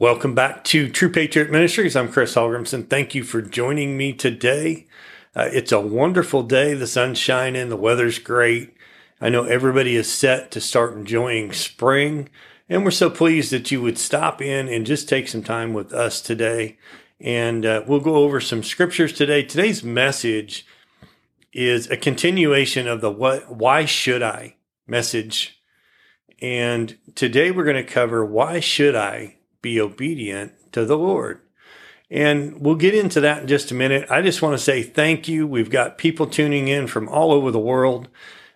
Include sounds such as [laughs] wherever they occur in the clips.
Welcome back to True Patriot Ministries. I'm Chris Holgrimson. Thank you for joining me today. Uh, it's a wonderful day. The sun's shining, the weather's great. I know everybody is set to start enjoying spring, and we're so pleased that you would stop in and just take some time with us today. And uh, we'll go over some scriptures today. Today's message is a continuation of the what why should I message. And today we're going to cover why should I be obedient to the Lord. And we'll get into that in just a minute. I just want to say thank you. We've got people tuning in from all over the world.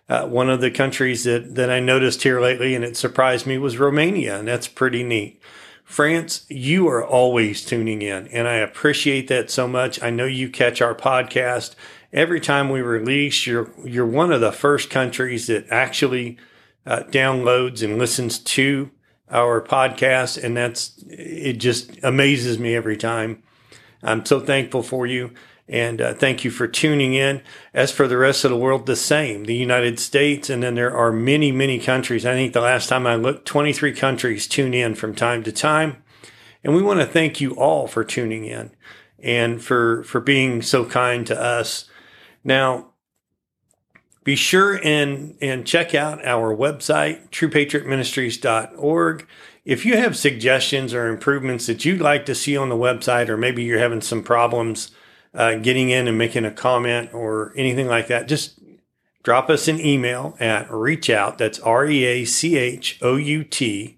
Uh, one of the countries that, that I noticed here lately and it surprised me was Romania, and that's pretty neat. France, you are always tuning in, and I appreciate that so much. I know you catch our podcast every time we release. You're you're one of the first countries that actually uh, downloads and listens to our podcast, and that's it. Just amazes me every time. I'm so thankful for you, and uh, thank you for tuning in. As for the rest of the world, the same. The United States, and then there are many, many countries. I think the last time I looked, 23 countries tune in from time to time, and we want to thank you all for tuning in and for for being so kind to us. Now, be sure and, and check out our website, truepatriotministries.org. If you have suggestions or improvements that you'd like to see on the website, or maybe you're having some problems uh, getting in and making a comment or anything like that, just drop us an email at reach out. That's R E A C H O U T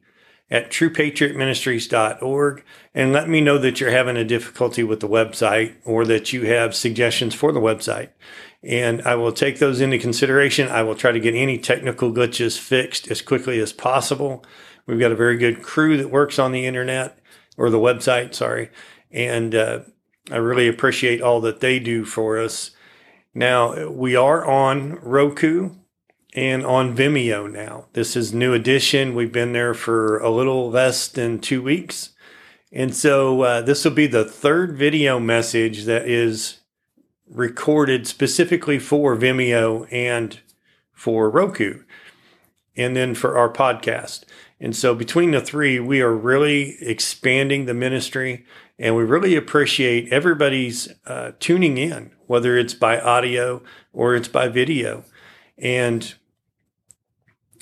at truepatriotministries.org and let me know that you're having a difficulty with the website or that you have suggestions for the website and I will take those into consideration. I will try to get any technical glitches fixed as quickly as possible. We've got a very good crew that works on the internet or the website, sorry, and uh, I really appreciate all that they do for us. Now, we are on Roku and on Vimeo now. This is new edition. We've been there for a little less than two weeks. And so uh, this will be the third video message that is recorded specifically for Vimeo and for Roku, and then for our podcast. And so between the three, we are really expanding the ministry, and we really appreciate everybody's uh, tuning in, whether it's by audio or it's by video. And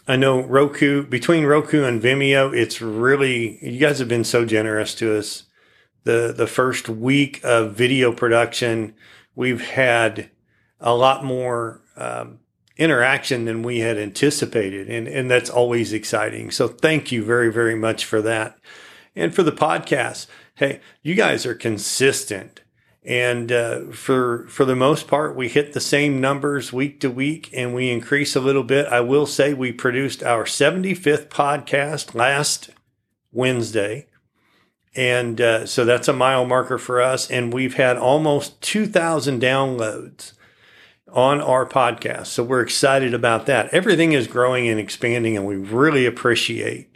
I know Roku, between Roku and Vimeo, it's really, you guys have been so generous to us. The, the first week of video production, we've had a lot more um, interaction than we had anticipated. And, and that's always exciting. So thank you very, very much for that. And for the podcast, hey, you guys are consistent. And uh, for for the most part, we hit the same numbers week to week, and we increase a little bit. I will say we produced our 75th podcast last Wednesday, and uh, so that's a mile marker for us. And we've had almost 2,000 downloads on our podcast. So we're excited about that. Everything is growing and expanding, and we really appreciate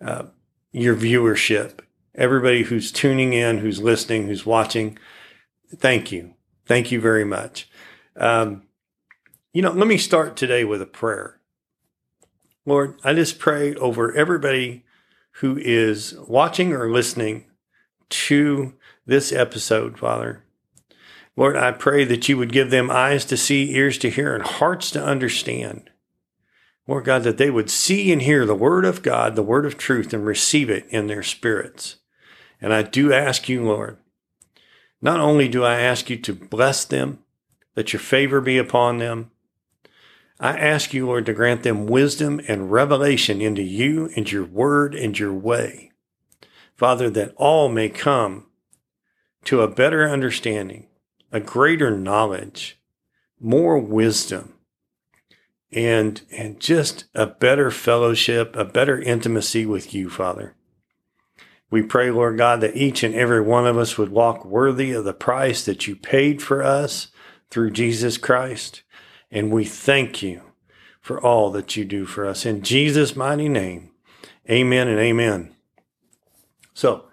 uh, your viewership. Everybody who's tuning in, who's listening, who's watching, thank you. Thank you very much. Um, you know, let me start today with a prayer. Lord, I just pray over everybody who is watching or listening to this episode, Father. Lord, I pray that you would give them eyes to see, ears to hear, and hearts to understand. Lord God, that they would see and hear the word of God, the word of truth, and receive it in their spirits. And I do ask you, Lord, not only do I ask you to bless them, that your favor be upon them, I ask you, Lord, to grant them wisdom and revelation into you and your word and your way. Father, that all may come to a better understanding, a greater knowledge, more wisdom, and, and just a better fellowship, a better intimacy with you, Father. We pray, Lord God, that each and every one of us would walk worthy of the price that you paid for us through Jesus Christ. And we thank you for all that you do for us. In Jesus' mighty name, amen and amen. So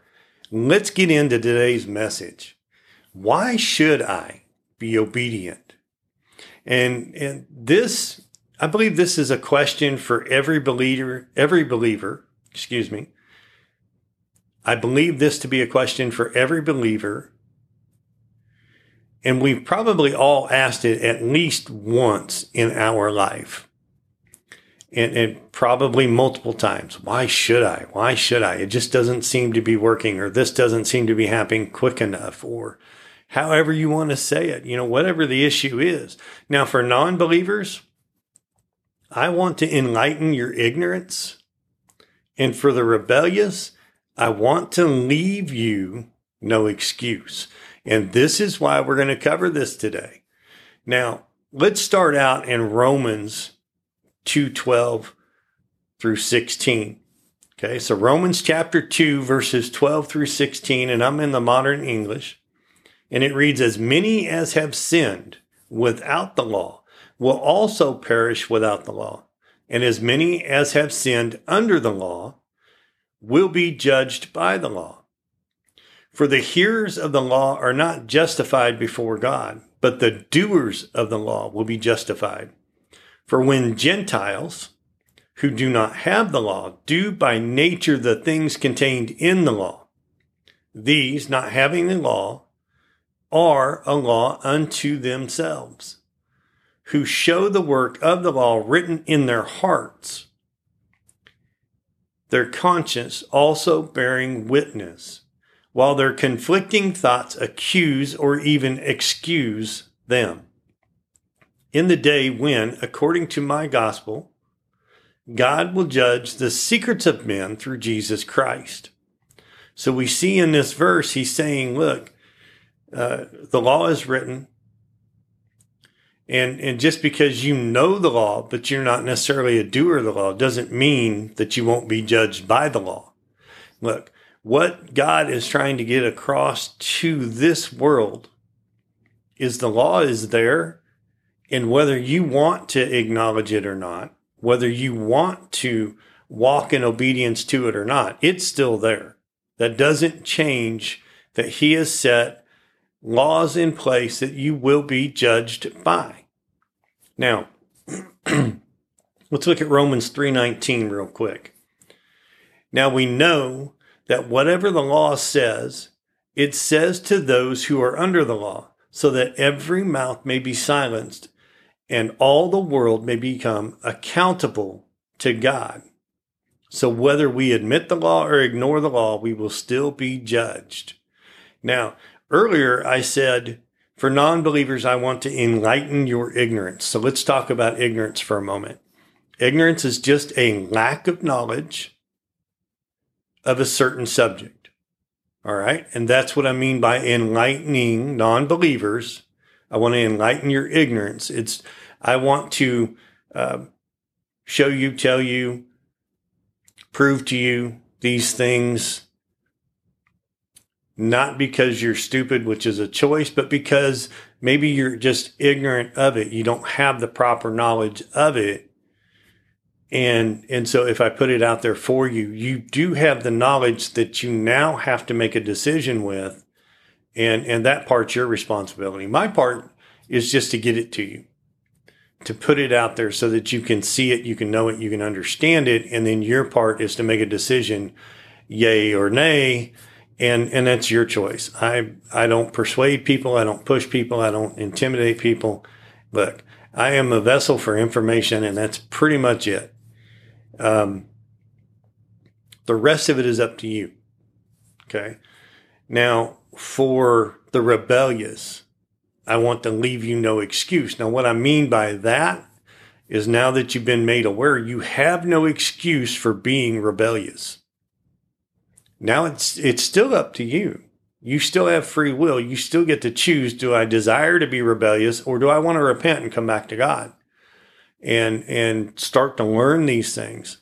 let's get into today's message. Why should I be obedient? And, and this, I believe this is a question for every believer, every believer, excuse me. I believe this to be a question for every believer. And we've probably all asked it at least once in our life. And, and, probably multiple times. Why should I? Why should I? It just doesn't seem to be working, or this doesn't seem to be happening quick enough, or however you want to say it, you know, whatever the issue is. Now, for non believers, I want to enlighten your ignorance. And for the rebellious, I want to leave you no excuse. And this is why we're going to cover this today. Now, let's start out in Romans 2:12 through 16. Okay, so Romans chapter 2 verses 12 through 16 and I'm in the modern English. And it reads as many as have sinned without the law will also perish without the law. And as many as have sinned under the law will be judged by the law. For the hearers of the law are not justified before God, but the doers of the law will be justified. For when Gentiles, who do not have the law, do by nature the things contained in the law, these, not having the law, are a law unto themselves, who show the work of the law written in their hearts, their conscience also bearing witness, while their conflicting thoughts accuse or even excuse them. In the day when, according to my gospel, God will judge the secrets of men through Jesus Christ. So we see in this verse, he's saying, look, uh, the law is written. And, and just because you know the law, but you're not necessarily a doer of the law, doesn't mean that you won't be judged by the law. Look, what God is trying to get across to this world is the law is there. And whether you want to acknowledge it or not, whether you want to walk in obedience to it or not, it's still there. That doesn't change that He has set laws in place that you will be judged by. Now, [clears throat] let's look at Romans 3:19 real quick. Now we know that whatever the law says, it says to those who are under the law, so that every mouth may be silenced and all the world may become accountable to God. So whether we admit the law or ignore the law, we will still be judged. Now, Earlier, I said, for non believers, I want to enlighten your ignorance. So let's talk about ignorance for a moment. Ignorance is just a lack of knowledge of a certain subject. All right. And that's what I mean by enlightening non believers. I want to enlighten your ignorance. It's, I want to uh, show you, tell you, prove to you these things not because you're stupid, which is a choice, but because maybe you're just ignorant of it. You don't have the proper knowledge of it. And, and so if I put it out there for you, you do have the knowledge that you now have to make a decision with. And, and that part's your responsibility. My part is just to get it to you, to put it out there so that you can see it, you can know it, you can understand it. And then your part is to make a decision, yay or nay and and that's your choice. I I don't persuade people. I don't push people. I don't intimidate people. Look, I am a vessel for information, and that's pretty much it. Um, the rest of it is up to you. Okay. Now, for the rebellious, I want to leave you no excuse. Now, what I mean by that is now that you've been made aware, you have no excuse for being rebellious. Now it's it's still up to you. You still have free will. You still get to choose do I desire to be rebellious or do I want to repent and come back to God? And and start to learn these things.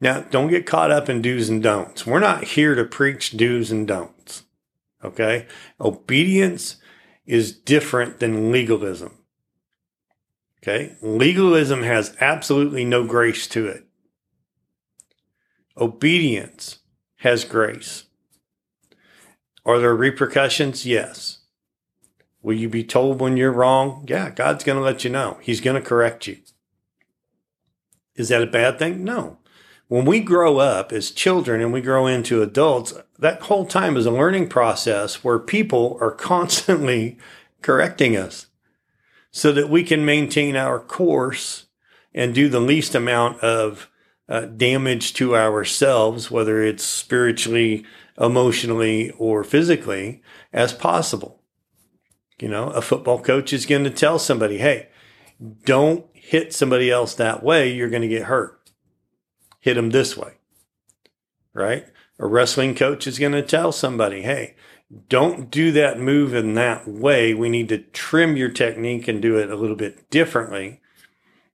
Now, don't get caught up in do's and don'ts. We're not here to preach do's and don'ts. Okay? Obedience is different than legalism. Okay? Legalism has absolutely no grace to it. Obedience has grace. Are there repercussions? Yes. Will you be told when you're wrong? Yeah, God's going to let you know. He's going to correct you. Is that a bad thing? No. when we grow up as children and we grow into adults, that whole time is a learning process where people are [laughs] constantly correcting us so that we can maintain our course and do the least amount of uh, damage to ourselves, whether it's spiritually, emotionally, or physically, as possible. You know, a football coach is going to tell somebody, hey, don't hit somebody else that way. You're going to get hurt hit them this way, right? A wrestling coach is going to tell somebody, hey, don't do that move in that way. We need to trim your technique and do it a little bit differently.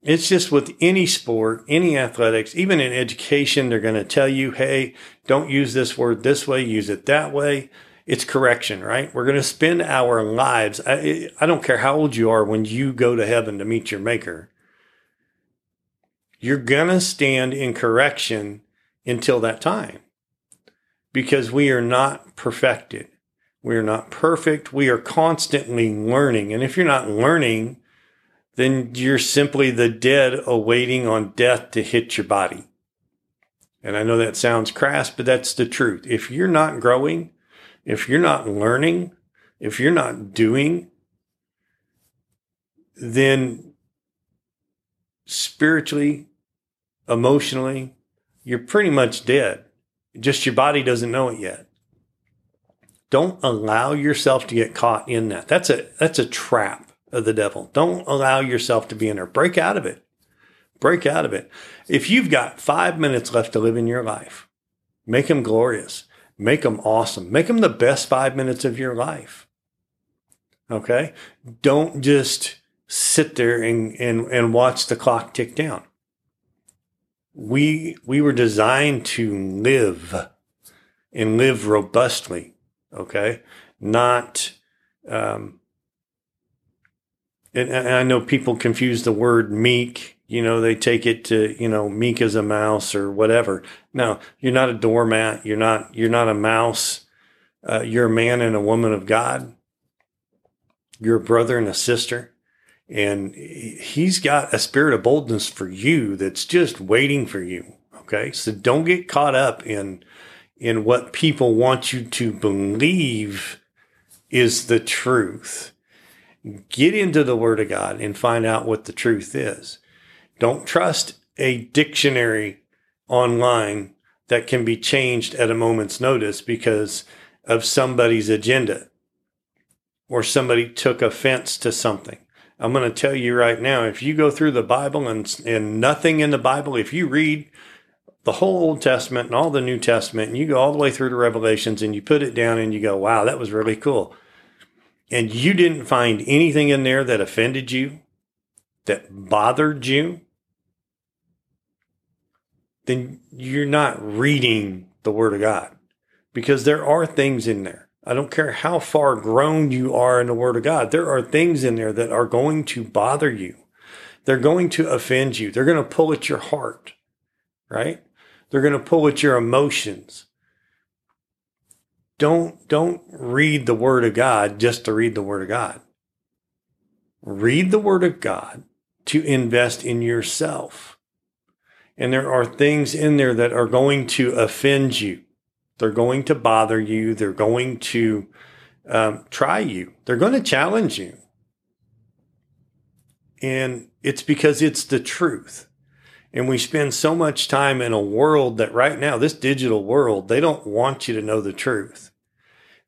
It's just with any sport, any athletics, even in education, they're going to tell you, hey, don't use this word this way, use it that way. It's correction, right? We're going to spend our lives. I, I don't care how old you are when you go to heaven to meet your maker you're going to stand in correction until that time because we are not perfected. We are not perfect. We are constantly learning. And if you're not learning, then you're simply the dead awaiting on death to hit your body. And I know that sounds crass, but that's the truth. If you're not growing, if you're not learning, if you're not doing, then spiritually, emotionally, you're pretty much dead. Just your body doesn't know it yet. Don't allow yourself to get caught in that. That's a that's a trap of the devil. Don't allow yourself to be in there. Break out of it. Break out of it. If you've got five minutes left to live in your life, make them glorious. Make them awesome. Make them the best five minutes of your life. Okay? Don't just sit there and, and, and watch the clock tick down we we were designed to live and live robustly okay not um and, and i know people confuse the word meek you know they take it to you know meek as a mouse or whatever no you're not a doormat you're not you're not a mouse uh, you're a man and a woman of god you're a brother and a sister and he's got a spirit of boldness for you that's just waiting for you. Okay. So don't get caught up in, in what people want you to believe is the truth. Get into the word of God and find out what the truth is. Don't trust a dictionary online that can be changed at a moment's notice because of somebody's agenda or somebody took offense to something. I'm going to tell you right now, if you go through the Bible and, and nothing in the Bible, if you read the whole Old Testament and all the New Testament, and you go all the way through to Revelations and you put it down and you go, wow, that was really cool. And you didn't find anything in there that offended you, that bothered you, then you're not reading the Word of God because there are things in there I don't care how far grown you are in the Word of God. There are things in there that are going to bother you. They're going to offend you. They're going to pull at your heart, right? They're going to pull at your emotions. Don't, don't read the Word of God just to read the Word of God. Read the Word of God to invest in yourself. And there are things in there that are going to offend you. They're going to bother you. They're going to um, try you. They're going to challenge you. And it's because it's the truth. And we spend so much time in a world that right now, this digital world, they don't want you to know the truth.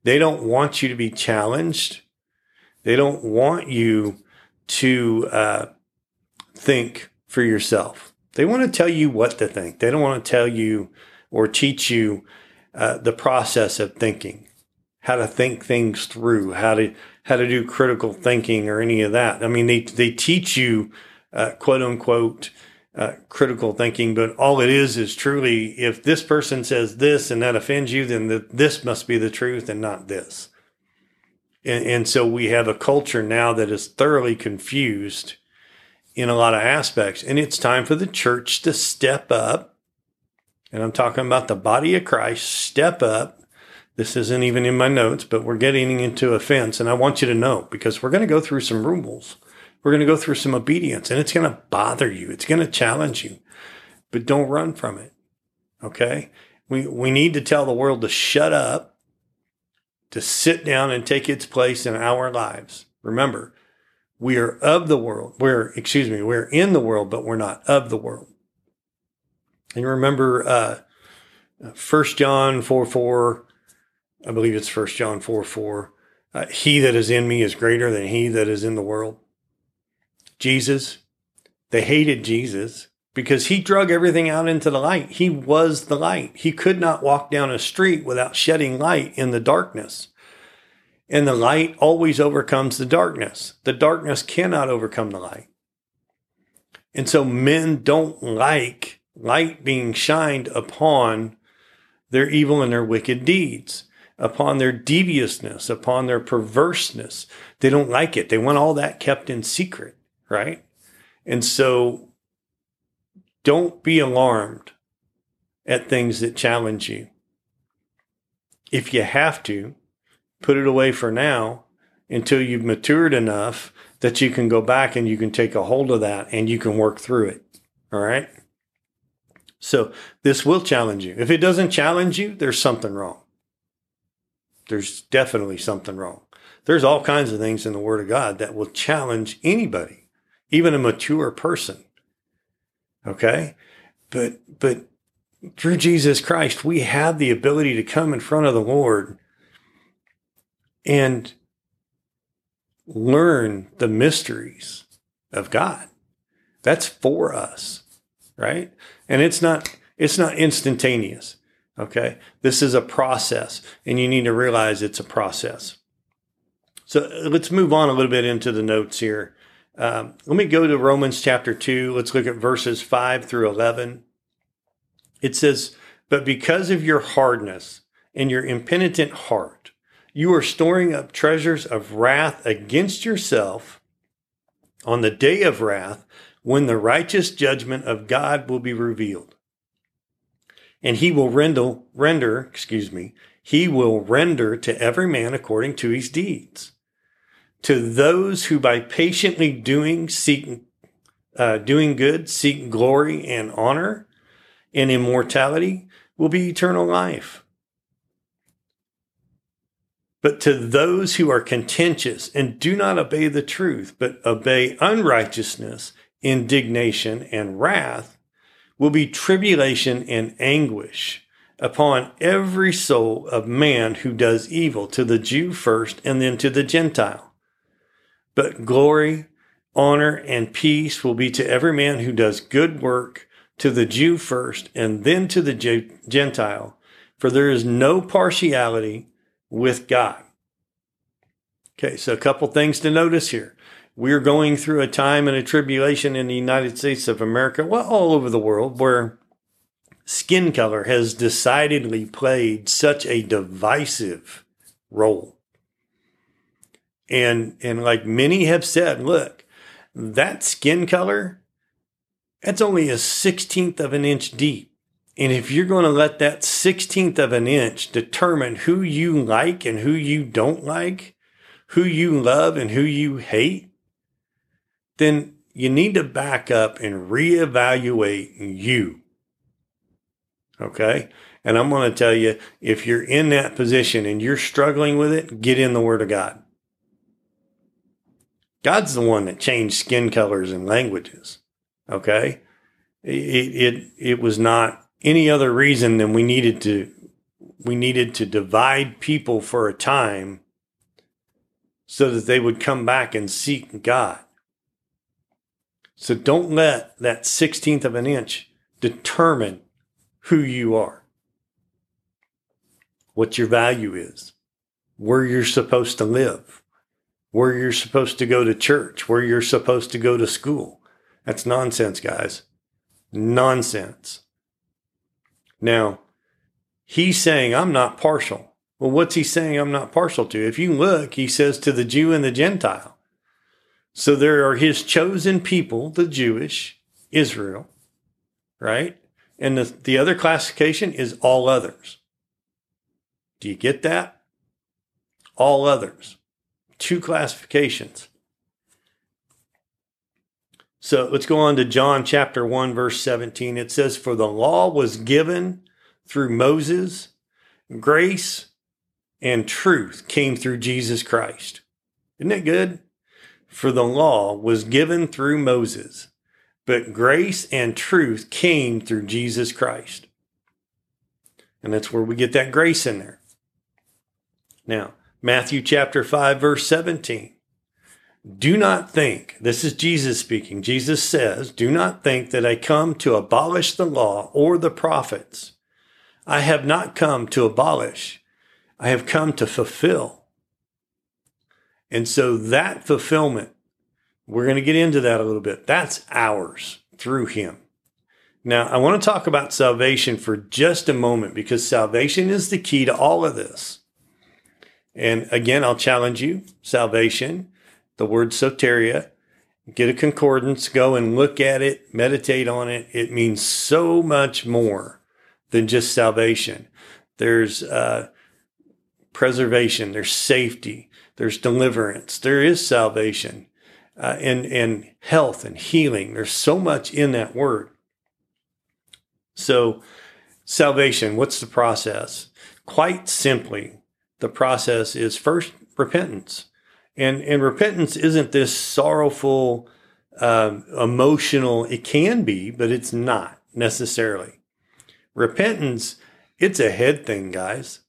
They don't want you to be challenged. They don't want you to uh, think for yourself. They want to tell you what to think. They don't want to tell you or teach you uh, the process of thinking, how to think things through, how to how to do critical thinking or any of that. I mean, they they teach you uh, quote unquote uh, critical thinking, but all it is is truly if this person says this and that offends you, then the, this must be the truth and not this. And, and so we have a culture now that is thoroughly confused in a lot of aspects, and it's time for the church to step up and I'm talking about the body of Christ, step up. This isn't even in my notes, but we're getting into offense. And I want you to know because we're going to go through some rules. We're going to go through some obedience and it's going to bother you. It's going to challenge you, but don't run from it. Okay. We, we need to tell the world to shut up, to sit down and take its place in our lives. Remember, we are of the world. We're, excuse me, we're in the world, but we're not of the world. And remember, uh, 1 John 4 4, I believe it's 1 John 4 4. Uh, he that is in me is greater than he that is in the world. Jesus, they hated Jesus because he drug everything out into the light. He was the light. He could not walk down a street without shedding light in the darkness. And the light always overcomes the darkness. The darkness cannot overcome the light. And so men don't like light being shined upon their evil and their wicked deeds, upon their deviousness, upon their perverseness. They don't like it. They want all that kept in secret, right? And so don't be alarmed at things that challenge you. If you have to, put it away for now until you've matured enough that you can go back and you can take a hold of that and you can work through it. All right. So this will challenge you. If it doesn't challenge you, there's something wrong. There's definitely something wrong. There's all kinds of things in the Word of God that will challenge anybody, even a mature person. Okay. But, but through Jesus Christ, we have the ability to come in front of the Lord and learn the mysteries of God. That's for us, right? And it's not, it's not instantaneous. Okay. This is a process and you need to realize it's a process. So let's move on a little bit into the notes here. Um, let me go to Romans chapter 2. Let's look at verses 5 through 11. It says, But because of your hardness and your impenitent heart, you are storing up treasures of wrath against yourself on the day of wrath when the righteous judgment of God will be revealed. And he will render, render, excuse me, he will render to every man according to his deeds to those who by patiently doing seek uh, doing good seek glory and honor and immortality will be eternal life but to those who are contentious and do not obey the truth but obey unrighteousness indignation and wrath will be tribulation and anguish upon every soul of man who does evil to the Jew first and then to the Gentile but glory, honor, and peace will be to every man who does good work, to the Jew first, and then to the Gentile. For there is no partiality with God. Okay, so a couple things to notice here. We're going through a time and a tribulation in the United States of America, well, all over the world, where skin color has decidedly played such a divisive role. And and like many have said, look, that skin color, that's only a sixteenth of an inch deep. And if you're going to let that sixteenth of an inch determine who you like and who you don't like, who you love and who you hate, then you need to back up and reevaluate you. Okay. And I'm going to tell you, if you're in that position and you're struggling with it, get in the Word of God. God's the one that changed skin colors and languages. Okay. It, it, it was not any other reason than we needed to, we needed to divide people for a time so that they would come back and seek God. So don't let that 16th of an inch determine who you are, what your value is, where you're supposed to live where you're supposed to go to church, where you're supposed to go to school. That's nonsense, guys. Nonsense. Now, he's saying, I'm not partial. Well, what's he saying I'm not partial to? If you look, he says to the Jew and the Gentile. So there are his chosen people, the Jewish, Israel, right? And the, the other classification is all others. Do you get that? All others two classifications. So let's go on to John chapter 1, verse 17. It says, For the law was given through Moses, grace and truth came through Jesus Christ. Isn't that good? For the law was given through Moses, but grace and truth came through Jesus Christ. And that's where we get that grace in there. Now, Matthew chapter 5, verse 17. Do not think, this is Jesus speaking. Jesus says, Do not think that I come to abolish the law or the prophets. I have not come to abolish, I have come to fulfill. And so that fulfillment, we're going to get into that a little bit. That's ours through Him. Now, I want to talk about salvation for just a moment because salvation is the key to all of this. And again, I'll challenge you salvation the word soteria, get a concordance, go and look at it, meditate on it. It means so much more than just salvation. There's uh, preservation, there's safety, there's deliverance, there is salvation, uh, and and health and healing. There's so much in that word. So, salvation. What's the process? Quite simply, the process is first repentance. And, and repentance isn't this sorrowful, um, emotional, it can be, but it's not necessarily. Repentance, it's a head thing, guys.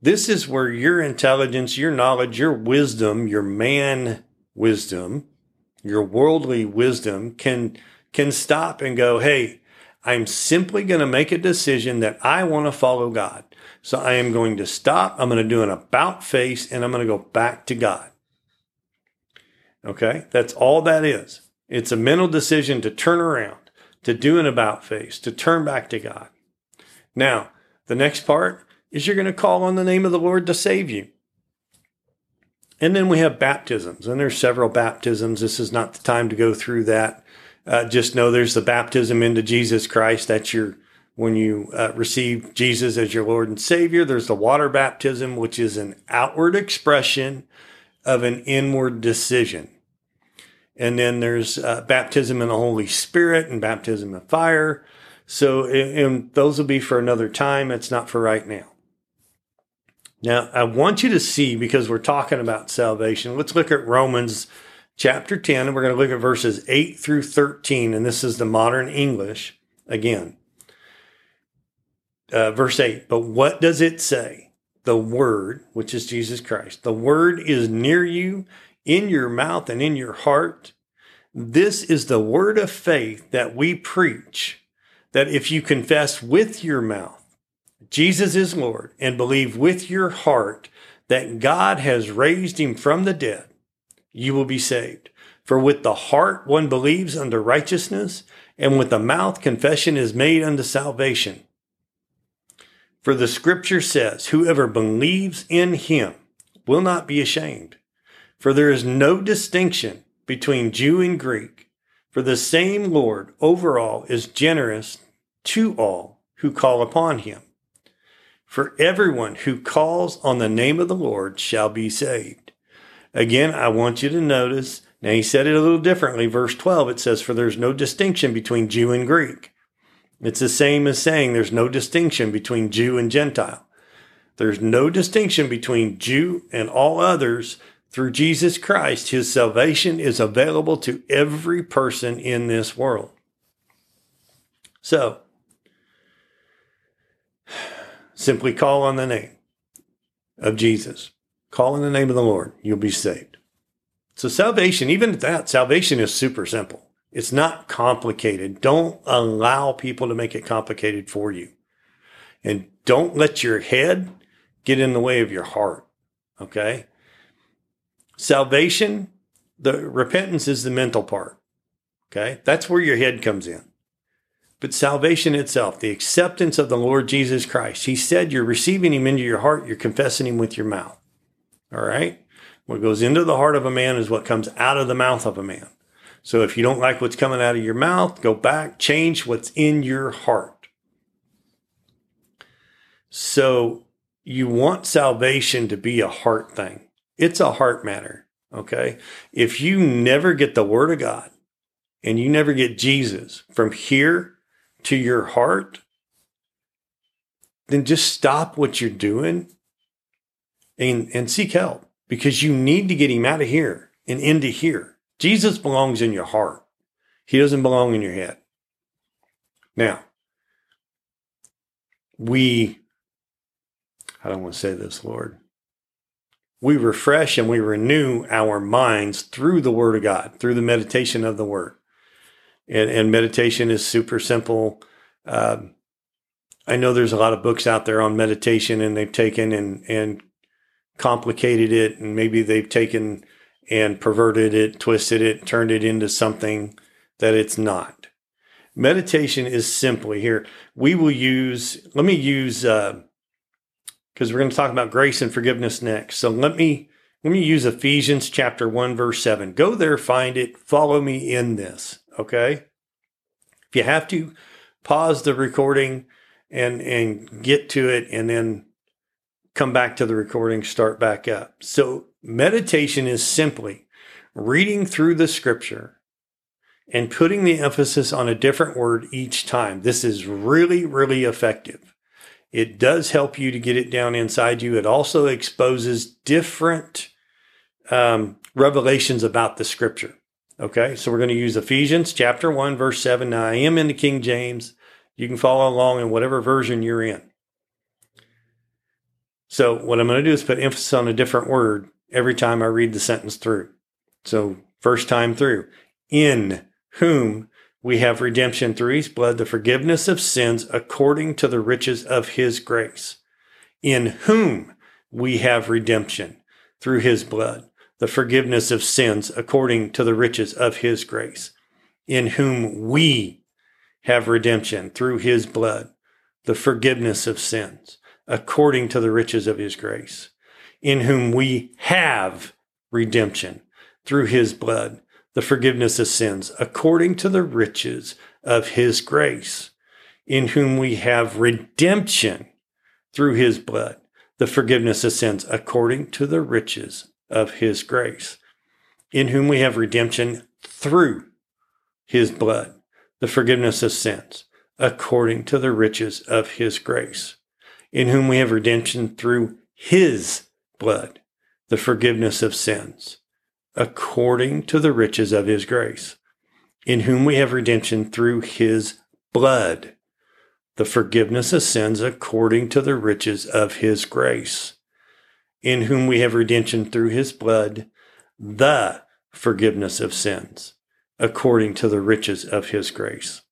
This is where your intelligence, your knowledge, your wisdom, your man wisdom, your worldly wisdom can, can stop and go, Hey, I'm simply going to make a decision that I want to follow God. So I am going to stop. I'm going to do an about face and I'm going to go back to God. Okay. That's all that is. It's a mental decision to turn around, to do an about face, to turn back to God. Now, the next part is you're going to call on the name of the Lord to save you. And then we have baptisms, and there's several baptisms. This is not the time to go through that. Uh, just know there's the baptism into Jesus Christ. That's your when you uh, receive Jesus as your Lord and Savior. There's the water baptism, which is an outward expression of an inward decision. And then there's uh, baptism in the Holy Spirit and baptism in fire. So, and those will be for another time. It's not for right now. Now, I want you to see because we're talking about salvation. Let's look at Romans chapter 10, and we're going to look at verses 8 through 13. And this is the modern English again. Uh, verse 8, but what does it say? the Word, which is Jesus Christ. The Word is near you, in your mouth and in your heart. This is the word of faith that we preach that if you confess with your mouth Jesus is Lord and believe with your heart that God has raised him from the dead, you will be saved. For with the heart one believes unto righteousness, and with the mouth confession is made unto salvation. For the scripture says, Whoever believes in him will not be ashamed. For there is no distinction between Jew and Greek, for the same Lord over all is generous to all who call upon him. For everyone who calls on the name of the Lord shall be saved. Again, I want you to notice, now he said it a little differently. Verse 12, it says, For there's no distinction between Jew and Greek. It's the same as saying there's no distinction between Jew and Gentile. There's no distinction between Jew and all others. Through Jesus Christ, his salvation is available to every person in this world. So, simply call on the name of Jesus. Call on the name of the Lord. You'll be saved. So, salvation, even at that, salvation is super simple. It's not complicated. Don't allow people to make it complicated for you. And don't let your head get in the way of your heart. Okay. Salvation, the repentance is the mental part. Okay. That's where your head comes in. But salvation itself, the acceptance of the Lord Jesus Christ, He said you're receiving Him into your heart, you're confessing Him with your mouth. All right. What goes into the heart of a man is what comes out of the mouth of a man. So if you don't like what's coming out of your mouth, go back, change what's in your heart. So you want salvation to be a heart thing. It's a heart matter. Okay. If you never get the word of God and you never get Jesus from here to your heart, then just stop what you're doing and, and seek help because you need to get him out of here and into here. Jesus belongs in your heart. He doesn't belong in your head. Now, we, I don't want to say this, Lord. We refresh and we renew our minds through the Word of God, through the meditation of the Word. And, and meditation is super simple. Um, I know there's a lot of books out there on meditation and they've taken and, and complicated it and maybe they've taken and perverted it, twisted it, turned it into something that it's not. Meditation is simply here. We will use, let me use, because we're going to talk about grace and forgiveness next. So let me, let me use Ephesians chapter 1, verse 7. Go there, find it, follow me in this. Okay. If you have to, pause the recording and, and get to it and then come back to the recording, start back up. So meditation is simply reading through the scripture and putting the emphasis on a different word each time. This is really, really effective. It does help you to get it down inside you. It also exposes different um, revelations about the scripture. Okay, so we're going to use Ephesians chapter 1, verse 7. Now, I am in the King James. You can follow along in whatever version you're in. So, what I'm going to do is put emphasis on a different word every time I read the sentence through. So, first time through, in whom we have redemption through his blood, the forgiveness of sins according to the riches of his grace. In whom we have redemption through his blood, the forgiveness of sins according to the riches of his grace. In whom we have redemption through his blood, the forgiveness of sins according to the riches of his grace. In whom we have redemption through his blood, the forgiveness of sins according to the riches of his grace, in whom we have redemption through his blood, the forgiveness of sins according to the riches of his grace, in whom we have redemption through his blood, the forgiveness of sins according to the riches of his grace, in whom we have redemption through his blood, the forgiveness of sins according to the riches of his grace, in whom we have redemption through his blood, the forgiveness of sins according to the riches of his grace, in whom we have redemption through his blood, the forgiveness of sins according to the riches of his grace,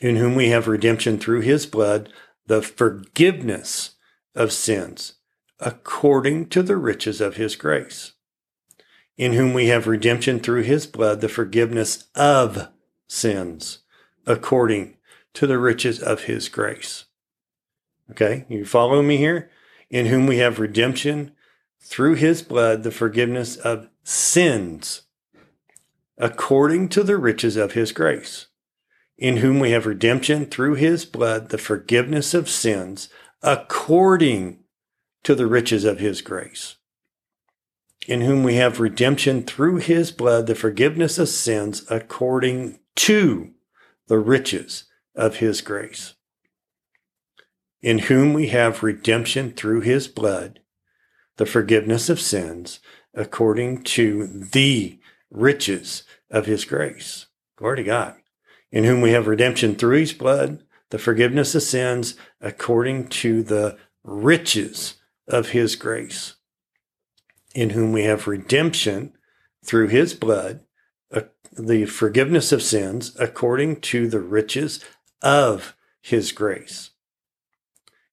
in whom we have redemption through his blood, the forgiveness of sins according to the riches of his grace in whom we have redemption through his blood, the forgiveness of sins, according to the riches of his grace. Okay, you follow me here? In whom we have redemption through his blood, the forgiveness of sins, according to the riches of his grace. In whom we have redemption through his blood, the forgiveness of sins, according to the riches of his grace in whom we have redemption through his blood, the forgiveness of sins according to the riches of his grace. In whom we have redemption through his blood, the forgiveness of sins according to the riches of his grace. Glory to God. In whom we have redemption through his blood, the forgiveness of sins according to the riches of his grace in whom we have redemption through his blood, uh, the forgiveness of sins according to the riches of his grace.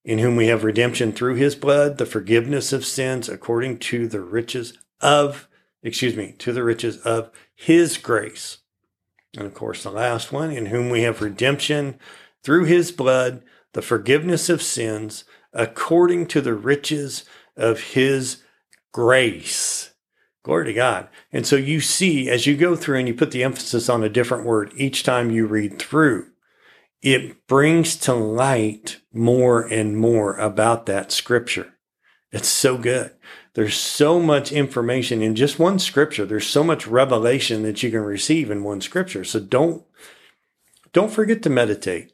In whom we have redemption through his blood, the forgiveness of sins according to the riches of, excuse me, to the riches of his grace. And of course, the last one, in whom we have redemption through his blood, the forgiveness of sins according to the riches of his grace. Glory to God. And so you see, as you go through and you put the emphasis on a different word each time you read through, it brings to light more and more about that scripture. It's so good. There's so much information in just one scripture. There's so much revelation that you can receive in one scripture. So don't, don't forget to meditate.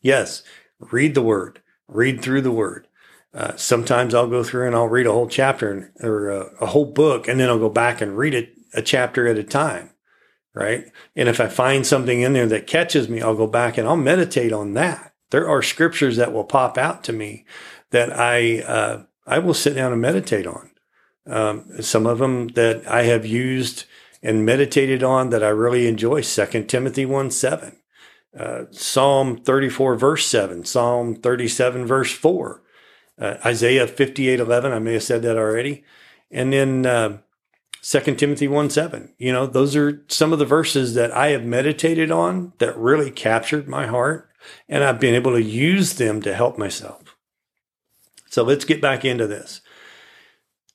Yes, read the word, read through the word. Uh, sometimes I'll go through and I'll read a whole chapter or a, a whole book, and then I'll go back and read it a chapter at a time. Right. And if I find something in there that catches me, I'll go back and I'll meditate on that. There are scriptures that will pop out to me that I, uh, I will sit down and meditate on. Um, some of them that I have used and meditated on that I really enjoy. Second Timothy 1 7, uh, Psalm 34, verse 7, Psalm 37, verse 4, uh, Isaiah 58 11. I may have said that already. And then uh, 2 Timothy 1 7. You know, those are some of the verses that I have meditated on that really captured my heart, and I've been able to use them to help myself. So let's get back into this.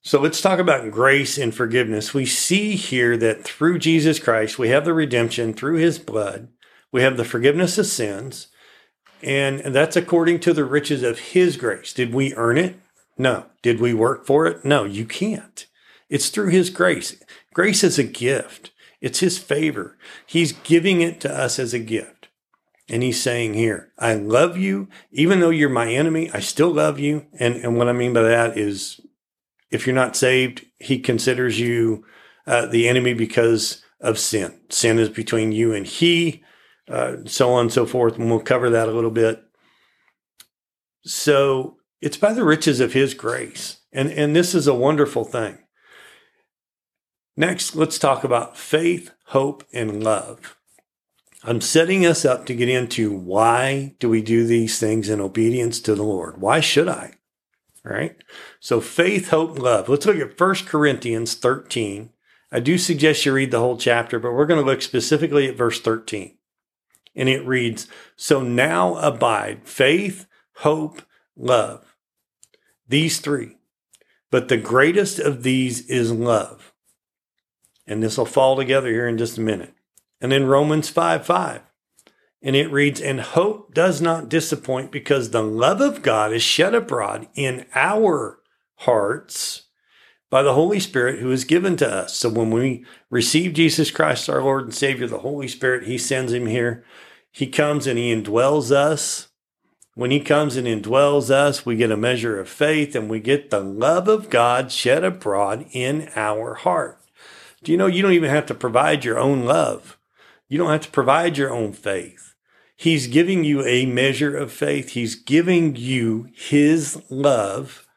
So let's talk about grace and forgiveness. We see here that through Jesus Christ, we have the redemption through his blood, we have the forgiveness of sins, and that's according to the riches of his grace. Did we earn it? No. Did we work for it? No, you can't. It's through his grace. Grace is a gift. It's his favor. He's giving it to us as a gift. And he's saying here, I love you. Even though you're my enemy, I still love you. And, and what I mean by that is if you're not saved, he considers you uh, the enemy because of sin. Sin is between you and he, uh, so on and so forth. And we'll cover that a little bit. So it's by the riches of his grace. And, and this is a wonderful thing. Next, let's talk about faith, hope, and love. I'm setting us up to get into why do we do these things in obedience to the Lord? Why should I? right? So faith, hope, love. Let's look at 1 Corinthians 13. I do suggest you read the whole chapter, but we're going to look specifically at verse 13. And it reads, So now abide faith, hope, love. These three. But the greatest of these is love. And this will fall together here in just a minute. And then Romans 5 5. And it reads, And hope does not disappoint because the love of God is shed abroad in our hearts by the Holy Spirit who is given to us. So when we receive Jesus Christ, our Lord and Savior, the Holy Spirit, He sends Him here. He comes and He indwells us. When He comes and indwells us, we get a measure of faith and we get the love of God shed abroad in our heart. Do you know you don't even have to provide your own love? You don't have to provide your own faith. He's giving you a measure of faith. He's giving you his love.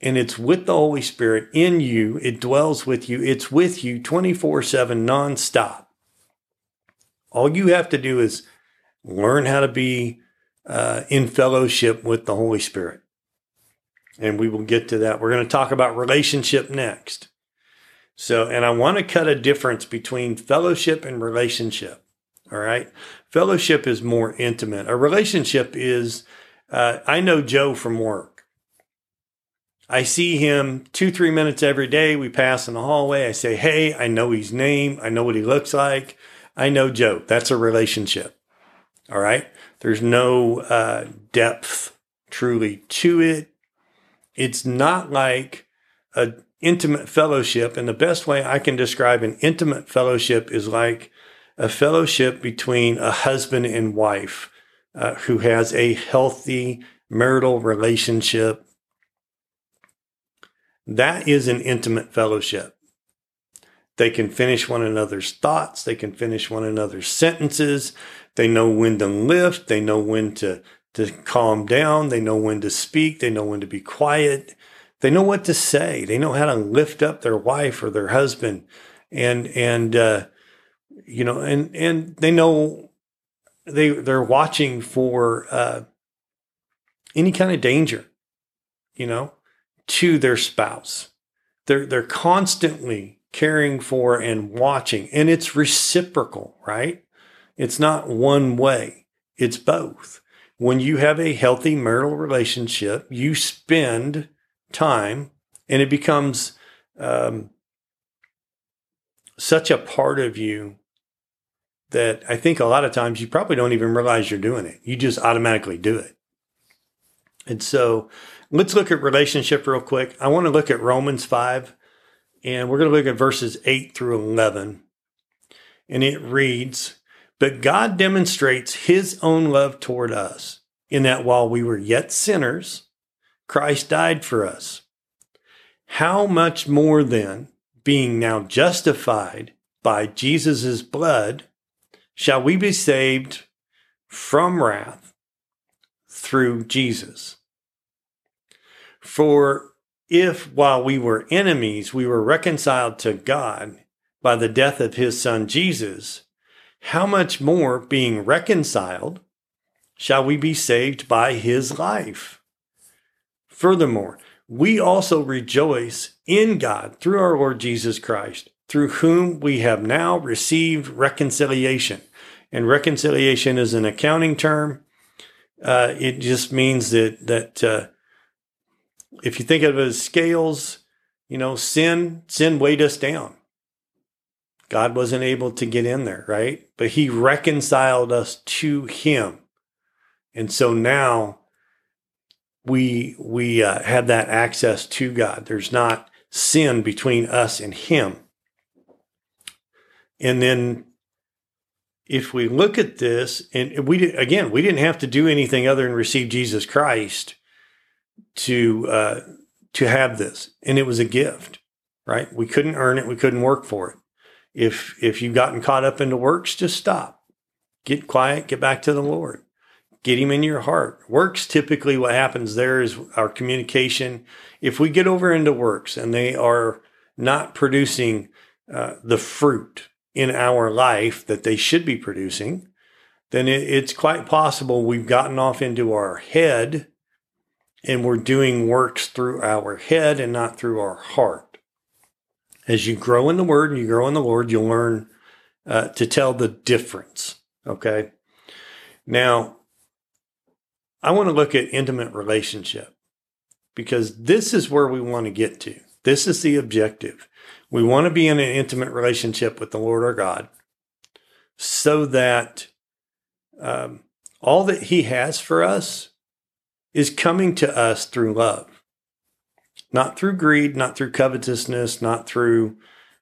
And it's with the Holy Spirit in you. It dwells with you. It's with you 24 7 nonstop. All you have to do is learn how to be uh, in fellowship with the Holy Spirit. And we will get to that. We're going to talk about relationship next. So, and I want to cut a difference between fellowship and relationship. All right. Fellowship is more intimate. A relationship is, uh, I know Joe from work. I see him two, three minutes every day. We pass in the hallway. I say, Hey, I know his name. I know what he looks like. I know Joe. That's a relationship. All right. There's no uh, depth truly to it. It's not like an intimate fellowship. And the best way I can describe an intimate fellowship is like a fellowship between a husband and wife uh, who has a healthy marital relationship. That is an intimate fellowship. They can finish one another's thoughts. They can finish one another's sentences. They know when to lift. They know when to, to calm down. They know when to speak. They know when to be quiet. They know what to say. They know how to lift up their wife or their husband. And, and, uh, you know, and and they know they they're watching for uh, any kind of danger, you know, to their spouse. They're they're constantly caring for and watching, and it's reciprocal, right? It's not one way; it's both. When you have a healthy marital relationship, you spend time, and it becomes um, such a part of you that I think a lot of times you probably don't even realize you're doing it. You just automatically do it. And so let's look at relationship real quick. I want to look at Romans 5, and we're going to look at verses 8 through 11. And it reads, But God demonstrates his own love toward us, in that while we were yet sinners, Christ died for us. How much more then, being now justified by Jesus' blood, shall we be saved from wrath through Jesus? For if while we were enemies, we were reconciled to God by the death of his son Jesus, how much more being reconciled shall we be saved by his life? Furthermore, we also rejoice in God through our Lord Jesus Christ, through whom we have now received reconciliation. And reconciliation is an accounting term. Uh, it just means that that uh, if you think of it as scales, you know, sin sin weighed us down. God wasn't able to get in there, right? But He reconciled us to Him, and so now we we uh, have that access to God. There's not sin between us and Him. And then if we look at this, and we again, we didn't have to do anything other than receive Jesus Christ to uh, to have this, and it was a gift, right? We couldn't earn it, we couldn't work for it. If if you've gotten caught up into works, just stop, get quiet, get back to the Lord get him in your heart. Works typically what happens there is our communication. If we get over into works and they are not producing uh, the fruit in our life that they should be producing, then it, it's quite possible we've gotten off into our head and we're doing works through our head and not through our heart. As you grow in the Word and you grow in the Lord, you'll learn uh, to tell the difference. Okay. Now, I want to look at intimate relationship because this is where we want to get to. This is the objective. We want to be in an intimate relationship with the Lord our God so that um, all that He has for us is coming to us through love, not through greed, not through covetousness, not through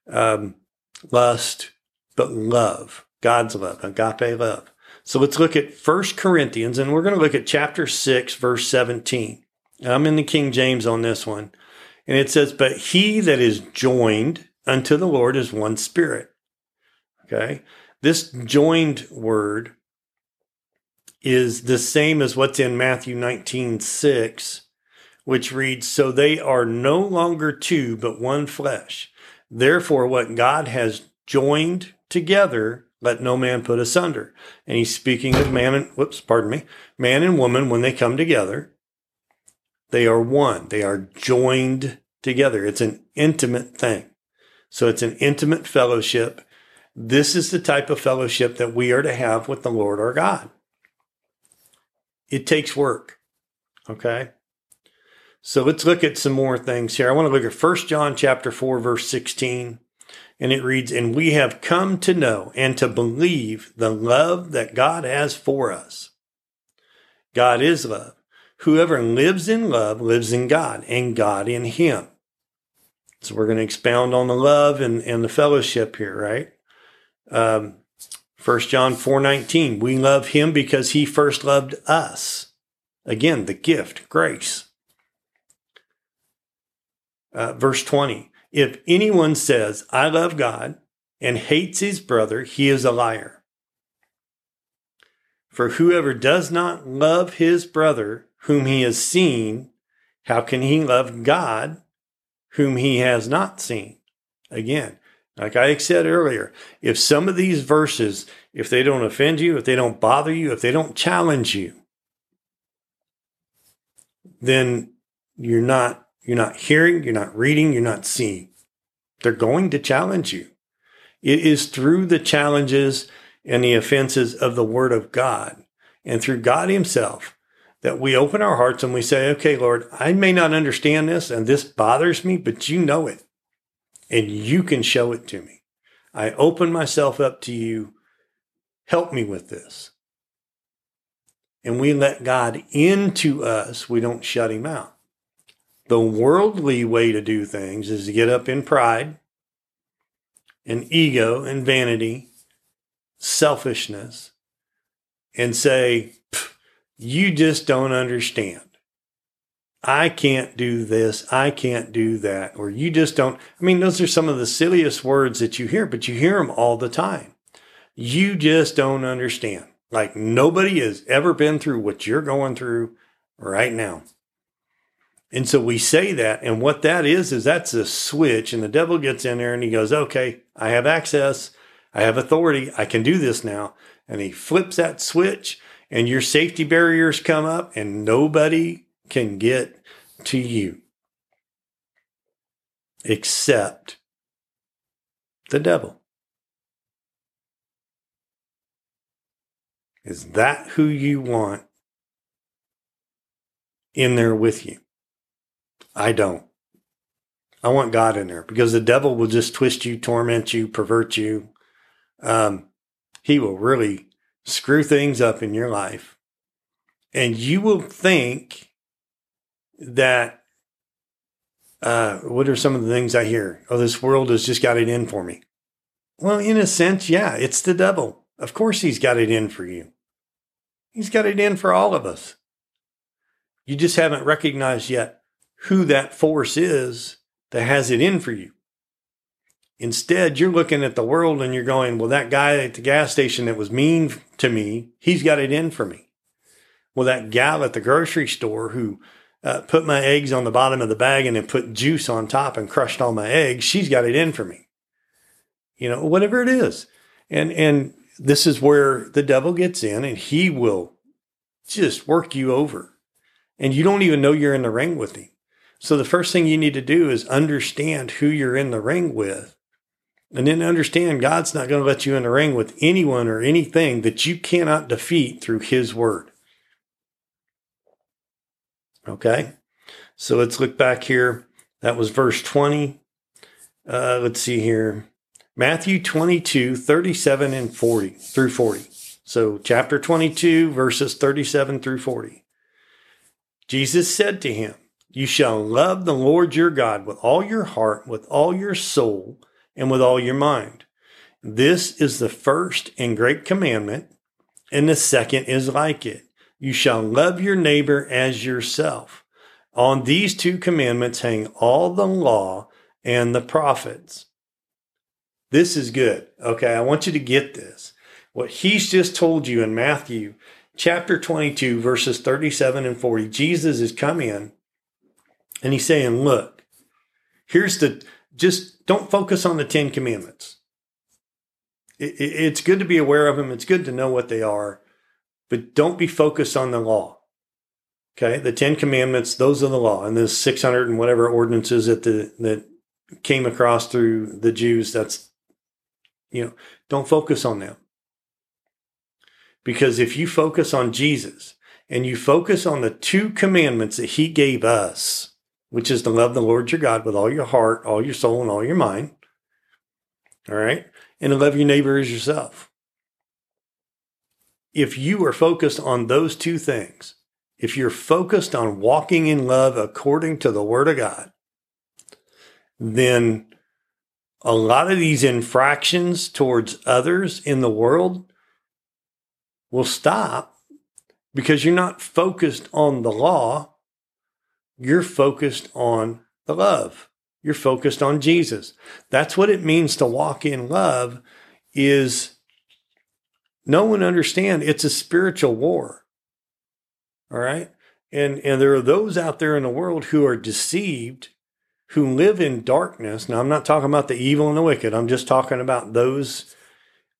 um, lust, but love, God's love, agape love. So let's look at First Corinthians, and we're going to look at chapter 6, verse 17. I'm in the King James on this one. And it says, But he that is joined unto the Lord is one spirit. Okay. This joined word is the same as what's in Matthew 19, 6, which reads, So they are no longer two, but one flesh. Therefore, what God has joined together, let no man put asunder. And he's speaking of man and, whoops, pardon me, man and woman when they come together. They are one. They are joined together. It's an intimate thing. So it's an intimate fellowship. This is the type of fellowship that we are to have with the Lord our God. It takes work. Okay. So let's look at some more things here. I want to look at 1 John chapter 4, verse 16. And it reads, And we have come to know and to believe the love that God has for us. God is love. Whoever lives in love lives in God, and God in him. So we're going to expound on the love and, and the fellowship here, right? Um, 1 John 4:19, we love him because he first loved us. Again, the gift, grace. Uh, verse 20, if anyone says, I love God and hates his brother, he is a liar. For whoever does not love his brother whom he has seen, how can he love God whom he has not seen? Again, like I said earlier, if some of these verses, if they don't offend you, if they don't bother you, if they don't challenge you, then you're not you're not hearing, you're not reading, you're not seeing. They're going to challenge you. It is through the challenges and the offenses of the Word of God and through God Himself that we open our hearts and we say, okay, Lord, I may not understand this and this bothers me, but you know it and you can show it to me. I open myself up to you. Help me with this. And we let God into us. We don't shut him out. The worldly way to do things is to get up in pride and ego and vanity, selfishness, and say, You just don't understand. I can't do this. I can't do that. Or you just don't. I mean, those are some of the silliest words that you hear, but you hear them all the time. You just don't understand. Like nobody has ever been through what you're going through right now. And so we say that. And what that is, is that's a switch. And the devil gets in there and he goes, okay, I have access. I have authority. I can do this now. And he flips that switch and your safety barriers come up and nobody can get to you except the devil. Is that who you want in there with you? I don't. I want God in there because the devil will just twist you, torment you, pervert you. Um, he will really screw things up in your life. And you will think that, uh, what are some of the things I hear? Oh, this world has just got it in for me. Well, in a sense, yeah, it's the devil. Of course, he's got it in for you. He's got it in for all of us. You just haven't recognized yet who that force is that has it in for you. Instead, you're looking at the world and you're going, well, that guy at the gas station that was mean to me, he's got it in for me. Well, that gal at the grocery store who uh, put my eggs on the bottom of the bag and then put juice on top and crushed all my eggs, she's got it in for me. You know, whatever it is. And, and this is where the devil gets in and he will just work you over. And you don't even know you're in the ring with him. So the first thing you need to do is understand who you're in the ring with. And then understand God's not going to let you in the ring with anyone or anything that you cannot defeat through his word. Okay. So let's look back here. That was verse 20. Uh, let's see here. Matthew 22, 37 and 40 through 40. So, chapter 22, verses 37 through 40. Jesus said to him, You shall love the Lord your God with all your heart, with all your soul, and with all your mind. This is the first and great commandment, and the second is like it. You shall love your neighbor as yourself. On these two commandments hang all the law and the prophets. This is good. Okay, I want you to get this. What he's just told you in Matthew chapter 22, verses 37 and 40, Jesus is come in and he's saying, Look, here's the just don't focus on the Ten Commandments. It, it, it's good to be aware of them, it's good to know what they are, but don't be focused on the law. Okay, the Ten Commandments, those are the law, and the 600 and whatever ordinances that the that came across through the Jews. That's you know, don't focus on them. Because if you focus on Jesus and you focus on the two commandments that he gave us, which is to love the Lord your God with all your heart, all your soul, and all your mind, all right, and to love your neighbor as yourself. If you are focused on those two things, if you're focused on walking in love according to the Word of God, then a lot of these infractions towards others in the world will stop because you're not focused on the law. You're focused on the love. You're focused on Jesus. That's what it means to walk in love is no one understand it's a spiritual war. All right? And and there are those out there in the world who are deceived who live in darkness. Now, I'm not talking about the evil and the wicked. I'm just talking about those,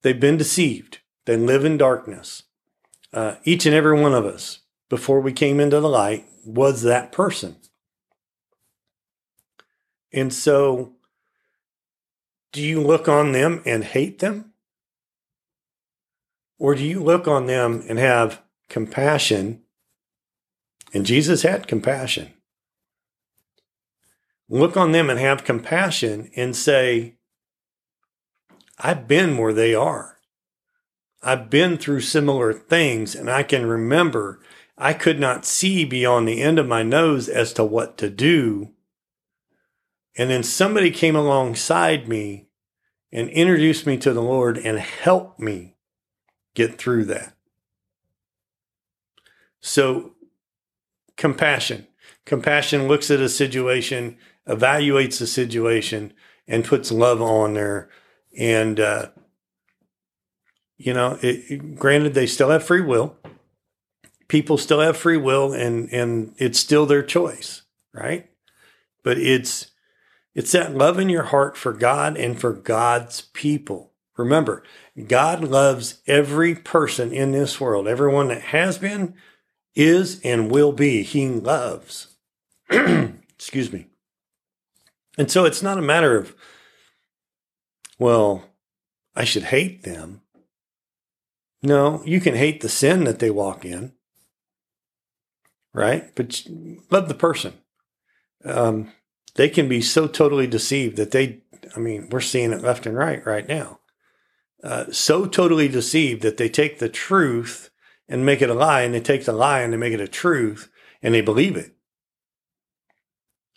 they've been deceived. They live in darkness. Uh, each and every one of us, before we came into the light, was that person. And so, do you look on them and hate them? Or do you look on them and have compassion? And Jesus had compassion look on them and have compassion and say, I've been where they are. I've been through similar things and I can remember I could not see beyond the end of my nose as to what to do. And then somebody came alongside me and introduced me to the Lord and helped me get through that. So, compassion. Compassion looks at a situation, evaluates the situation, and puts love on there. And, uh, you know, it, granted, they still have free will. People still have free will, and and it's still their choice, right? But it's it's that love in your heart for God and for God's people. Remember, God loves every person in this world, everyone that has been, is, and will be. He loves. [clears throat] Excuse me. And so it's not a matter of, well, I should hate them. No, you can hate the sin that they walk in, right? But love the person. Um, they can be so totally deceived that they, I mean, we're seeing it left and right right now. Uh, so totally deceived that they take the truth and make it a lie, and they take the lie and they make it a truth, and they believe it.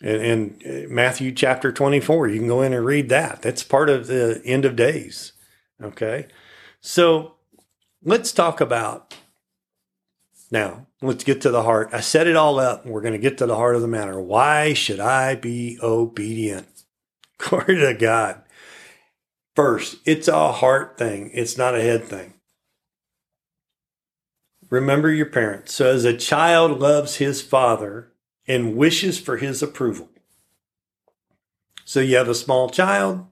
And, and uh, Matthew chapter 24, you can go in and read that. That's part of the end of days. Okay. So let's talk about now, let's get to the heart. I set it all up. We're going to get to the heart of the matter. Why should I be obedient? [laughs] Glory to God. First, it's a heart thing, it's not a head thing. Remember your parents. So, as a child loves his father and wishes for his approval. So, you have a small child,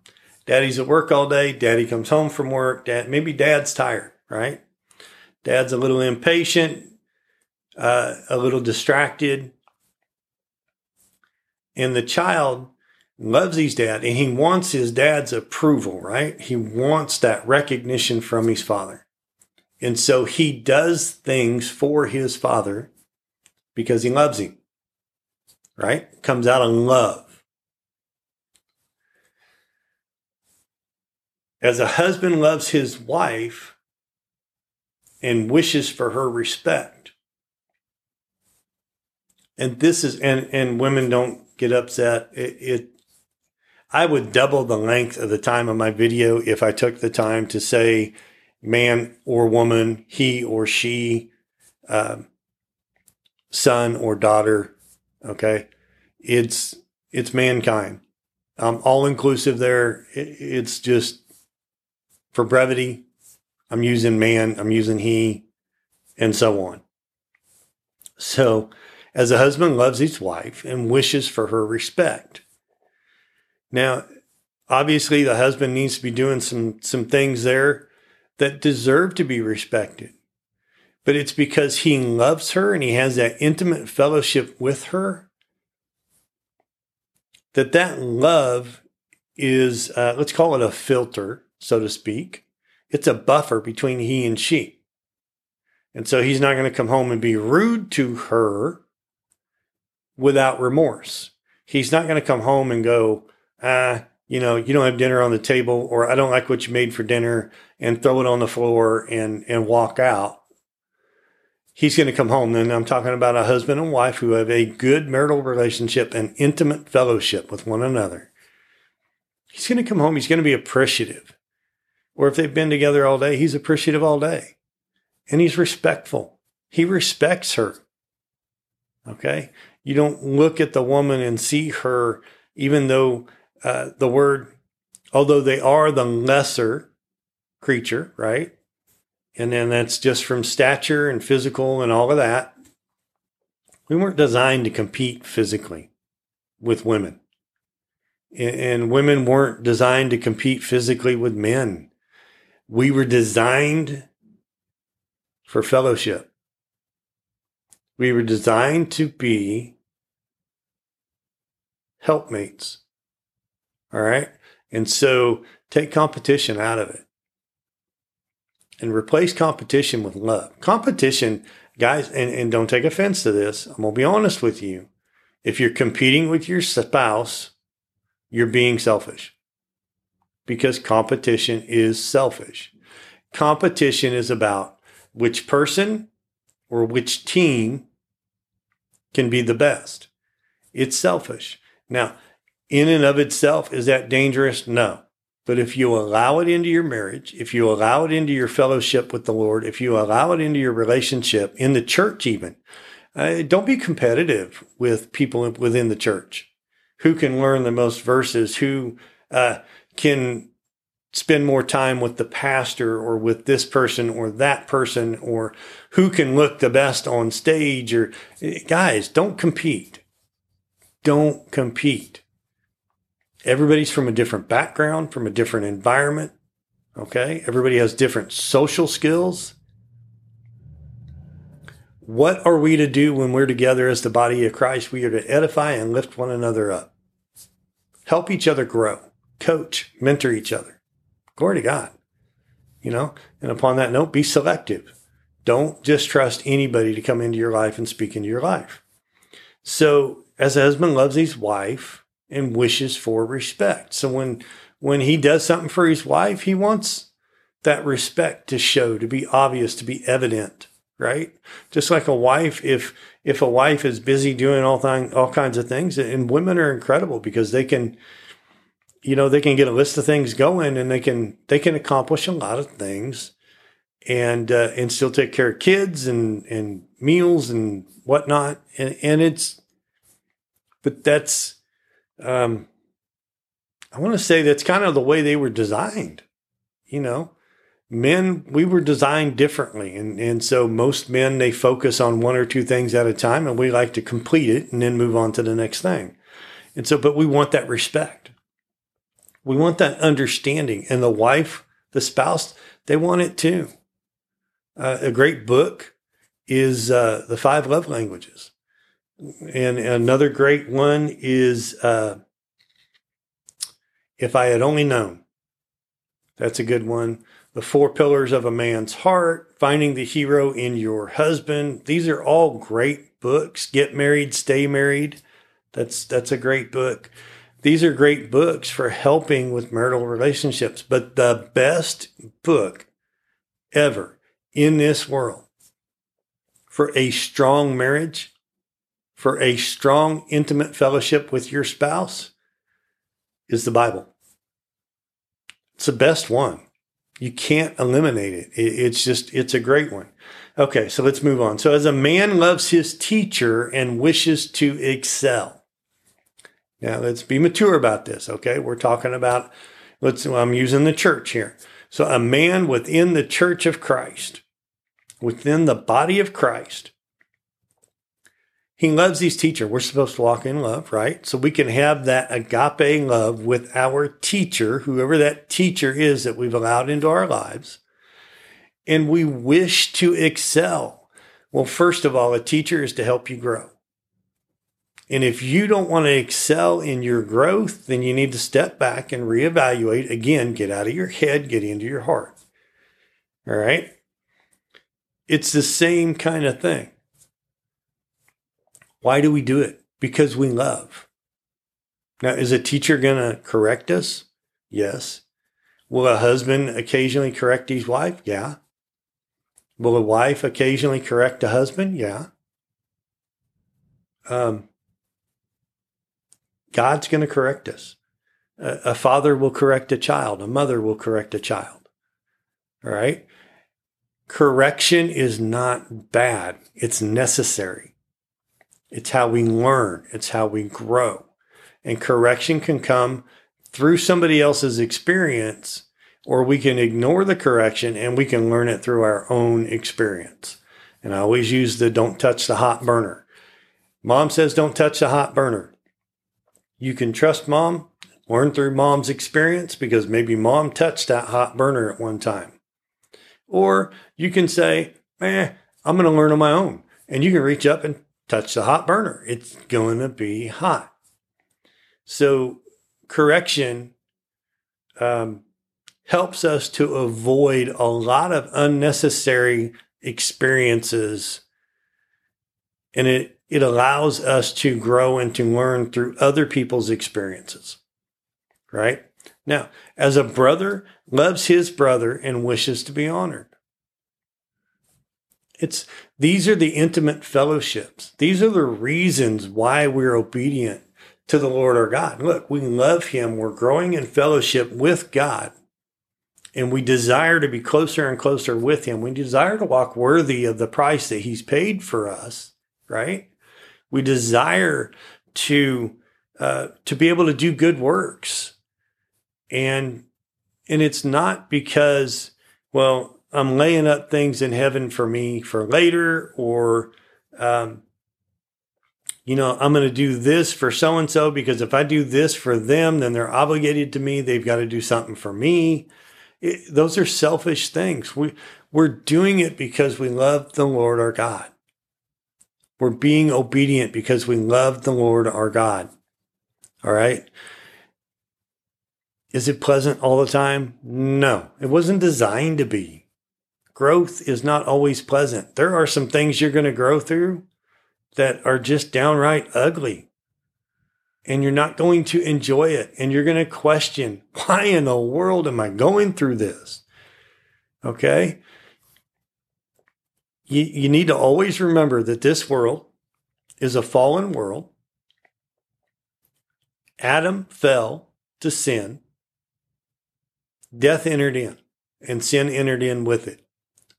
daddy's at work all day, daddy comes home from work, dad, maybe dad's tired, right? Dad's a little impatient, uh, a little distracted. And the child loves his dad and he wants his dad's approval, right? He wants that recognition from his father. And so he does things for his father because he loves him, right? Comes out of love. As a husband loves his wife and wishes for her respect, and this is and and women don't get upset it, it, i would double the length of the time of my video if i took the time to say man or woman he or she uh, son or daughter okay? It's it's mankind. I'm all inclusive there. It, it's just for brevity i'm using man i'm using he and so on. So as a husband loves his wife and wishes for her respect. Now, obviously, the husband needs to be doing some, some things there that deserve to be respected. But it's because he loves her and he has that intimate fellowship with her that that love is, uh, let's call it a filter, so to speak. It's a buffer between he and she. And so he's not going to come home and be rude to her without remorse. He's not going to come home and go, ah, you know, you don't have dinner on the table, or I don't like what you made for dinner, and throw it on the floor and and walk out. He's going to come home. Then I'm talking about a husband and wife who have a good marital relationship and intimate fellowship with one another. He's going to come home. He's going to be appreciative. Or if they've been together all day, he's appreciative all day. And he's respectful. He respects her. Okay. You don't look at the woman and see her, even though uh, the word, although they are the lesser creature, right? And then that's just from stature and physical and all of that. We weren't designed to compete physically with women. And women weren't designed to compete physically with men. We were designed for fellowship. We were designed to be helpmates. All right. And so take competition out of it and replace competition with love. Competition, guys, and, and don't take offense to this. I'm going to be honest with you. If you're competing with your spouse, you're being selfish because competition is selfish. Competition is about which person or which team can be the best. It's selfish. Now, in and of itself, is that dangerous? No. But if you allow it into your marriage, if you allow it into your fellowship with the Lord, if you allow it into your relationship in the church, even, uh, don't be competitive with people within the church. Who can learn the most verses? Who uh, can spend more time with the pastor or with this person or that person or who can look the best on stage or guys don't compete don't compete everybody's from a different background from a different environment okay everybody has different social skills what are we to do when we're together as the body of Christ? We are to edify and lift one another up, help each other grow, coach, mentor each other. Glory to God. You know, and upon that note, be selective. Don't just trust anybody to come into your life and speak into your life. So, as a husband loves his wife and wishes for respect. So when when he does something for his wife, he wants that respect to show, to be obvious, to be evident, right? Just like a wife, if if a wife is busy doing all thing, all kinds of things, and women are incredible because they can you know they can get a list of things going and they can they can accomplish a lot of things and uh, and still take care of kids and and meals and whatnot and and it's but that's um i want to say that's kind of the way they were designed you know men we were designed differently and and so most men they focus on one or two things at a time and we like to complete it and then move on to the next thing and so but we want that respect we want that understanding. And the wife, the spouse, they want it too. Uh, a great book is uh, The Five Love Languages. And another great one is uh, If I Had Only Known. That's a good one. The Four Pillars of a Man's Heart, Finding the Hero in Your Husband. These are all great books. Get Married, Stay Married. That's that's a great book. These are great books for helping with marital relationships, but the best book ever in this world for a strong marriage, for a strong, intimate fellowship with your spouse is the Bible. It's the best one. You can't eliminate it. It's just, it's a great one. Okay, so let's move on. So, as a man loves his teacher and wishes to excel, now let's be mature about this. Okay. We're talking about, let's, well, I'm using the church here. So a man within the church of Christ, within the body of Christ, he loves his teacher. We're supposed to walk in love, right? So we can have that agape love with our teacher, whoever that teacher is that we've allowed into our lives. And we wish to excel. Well, first of all, a teacher is to help you grow. And if you don't want to excel in your growth, then you need to step back and reevaluate. Again, get out of your head, get into your heart. All right. It's the same kind of thing. Why do we do it? Because we love. Now, is a teacher going to correct us? Yes. Will a husband occasionally correct his wife? Yeah. Will a wife occasionally correct a husband? Yeah. Um, God's going to correct us. A, a father will correct a child, a mother will correct a child. All right? Correction is not bad, it's necessary. It's how we learn, it's how we grow. And correction can come through somebody else's experience, or we can ignore the correction and we can learn it through our own experience. And I always use the don't touch the hot burner. Mom says don't touch the hot burner. You can trust mom, learn through mom's experience because maybe mom touched that hot burner at one time. Or you can say, eh, I'm going to learn on my own. And you can reach up and touch the hot burner. It's going to be hot. So, correction um, helps us to avoid a lot of unnecessary experiences. And it it allows us to grow and to learn through other people's experiences. Right? Now, as a brother loves his brother and wishes to be honored. It's these are the intimate fellowships. These are the reasons why we're obedient to the Lord our God. Look, we love him. We're growing in fellowship with God. And we desire to be closer and closer with him. We desire to walk worthy of the price that he's paid for us, right? We desire to uh, to be able to do good works, and and it's not because well I'm laying up things in heaven for me for later, or um, you know I'm going to do this for so and so because if I do this for them, then they're obligated to me. They've got to do something for me. It, those are selfish things. We we're doing it because we love the Lord our God. We're being obedient because we love the Lord our God. All right. Is it pleasant all the time? No, it wasn't designed to be. Growth is not always pleasant. There are some things you're going to grow through that are just downright ugly. And you're not going to enjoy it. And you're going to question, why in the world am I going through this? Okay you, you need to always remember that this world is a fallen world. Adam fell to sin. Death entered in, and sin entered in with it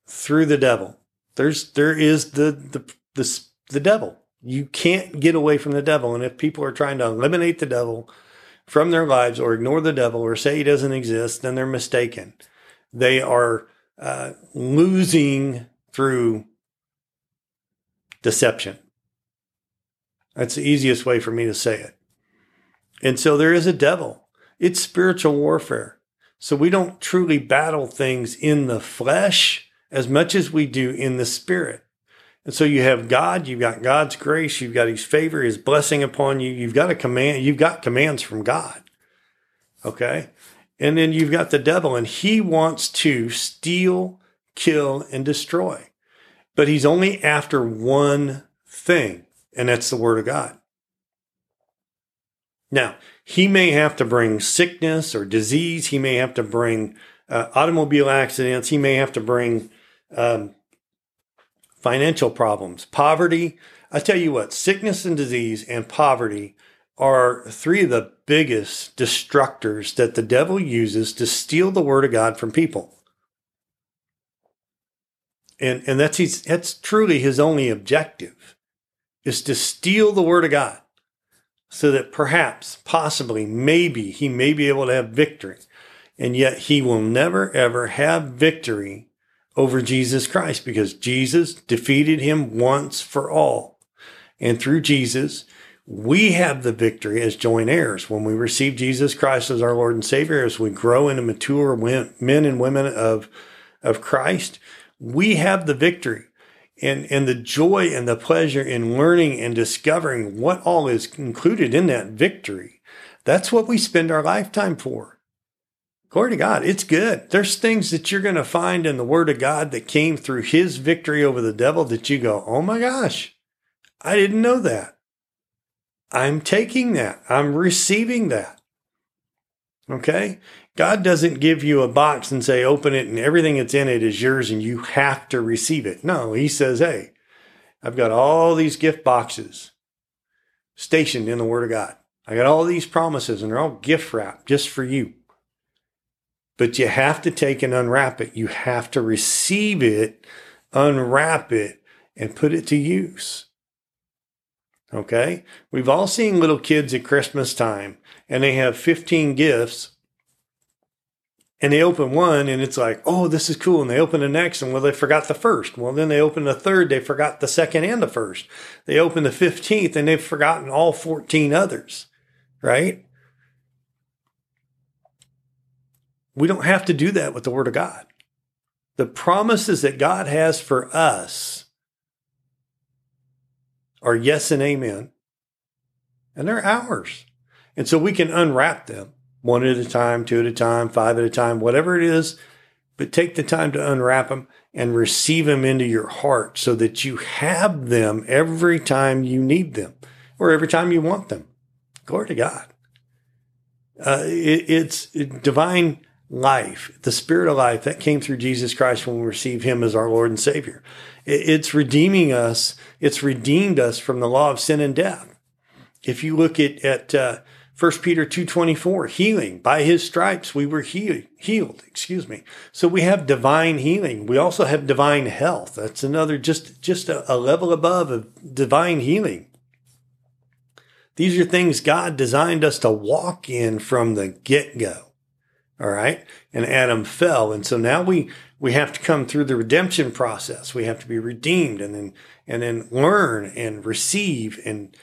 through the devil. There's there is the the the, the devil. You can't get away from the devil. And if people are trying to eliminate the devil from their lives or ignore the devil or say he doesn't exist, then they're mistaken. They are uh, losing through deception. That's the easiest way for me to say it. And so there is a devil. It's spiritual warfare. So we don't truly battle things in the flesh as much as we do in the spirit. And so you have God, you've got God's grace, you've got his favor, his blessing upon you. You've got a command, you've got commands from God. Okay? And then you've got the devil and he wants to steal, kill, and destroy. But he's only after one thing, and that's the word of God. Now, he may have to bring sickness or disease. He may have to bring uh, automobile accidents. He may have to bring um, financial problems, poverty. I tell you what, sickness and disease and poverty are three of the biggest destructors that the devil uses to steal the word of God from people and and that's his that's truly his only objective is to steal the word of God so that perhaps possibly maybe he may be able to have victory and yet he will never ever have victory over Jesus Christ because Jesus defeated him once for all and through Jesus we have the victory as joint heirs when we receive Jesus Christ as our Lord and Savior as we grow into mature men and women of of Christ we have the victory and, and the joy and the pleasure in learning and discovering what all is included in that victory. That's what we spend our lifetime for. Glory to God. It's good. There's things that you're going to find in the Word of God that came through His victory over the devil that you go, oh my gosh, I didn't know that. I'm taking that. I'm receiving that. Okay. God doesn't give you a box and say, open it and everything that's in it is yours and you have to receive it. No, He says, hey, I've got all these gift boxes stationed in the Word of God. I got all these promises and they're all gift wrapped just for you. But you have to take and unwrap it. You have to receive it, unwrap it, and put it to use. Okay? We've all seen little kids at Christmas time and they have 15 gifts and they open one and it's like, oh, this is cool. And they open the next and well, they forgot the first. Well, then they open the third, they forgot the second and the first. They open the 15th and they've forgotten all 14 others, right? We don't have to do that with the Word of God. The promises that God has for us are yes and amen, and they're ours. And so we can unwrap them one at a time, two at a time, five at a time, whatever it is. But take the time to unwrap them and receive them into your heart so that you have them every time you need them or every time you want them. Glory to God. Uh, it, it's divine life, the spirit of life that came through Jesus Christ when we receive him as our Lord and Savior. It's redeeming us. It's redeemed us from the law of sin and death. If you look at, at uh, 1 Peter 2.24, healing. By his stripes we were healed, healed, excuse me. So we have divine healing. We also have divine health. That's another, just, just a, a level above of divine healing. These are things God designed us to walk in from the get go. All right. And Adam fell. And so now we, we have to come through the redemption process. We have to be redeemed and then, and then learn and receive. And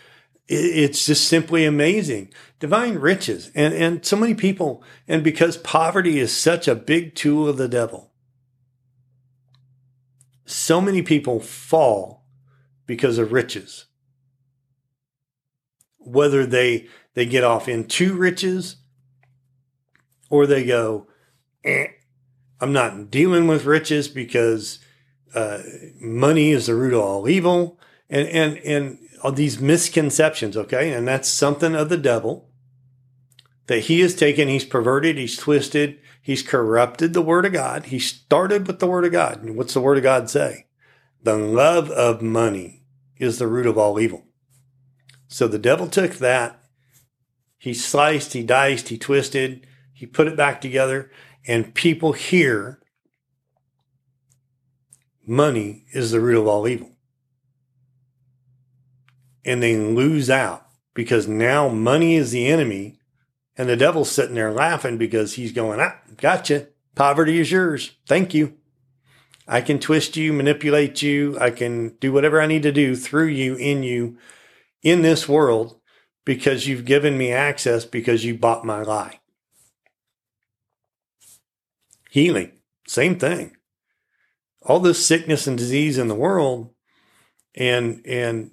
it's just simply amazing. Divine riches. And, and so many people, and because poverty is such a big tool of the devil, so many people fall because of riches whether they they get off into riches or they go, eh, I'm not dealing with riches because uh, money is the root of all evil, and and and all these misconceptions. Okay, and that's something of the devil that he has taken. He's perverted. He's twisted. He's corrupted the word of God. He started with the word of God. And what's the word of God say? The love of money is the root of all evil. So the devil took that, he sliced, he diced, he twisted, he put it back together, and people hear money is the root of all evil. And they lose out because now money is the enemy, and the devil's sitting there laughing because he's going, ah, gotcha. Poverty is yours. Thank you. I can twist you, manipulate you. I can do whatever I need to do through you, in you, in this world because you've given me access because you bought my lie. Healing, same thing. All this sickness and disease in the world, and and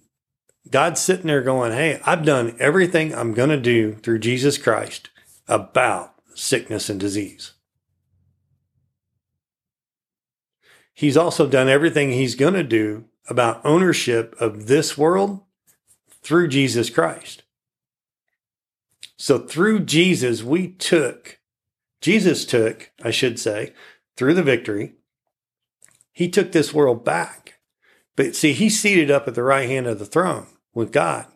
God's sitting there going, Hey, I've done everything I'm going to do through Jesus Christ about sickness and disease. He's also done everything he's going to do about ownership of this world through Jesus Christ. So through Jesus, we took, Jesus took, I should say, through the victory, he took this world back. But see, he's seated up at the right hand of the throne with God.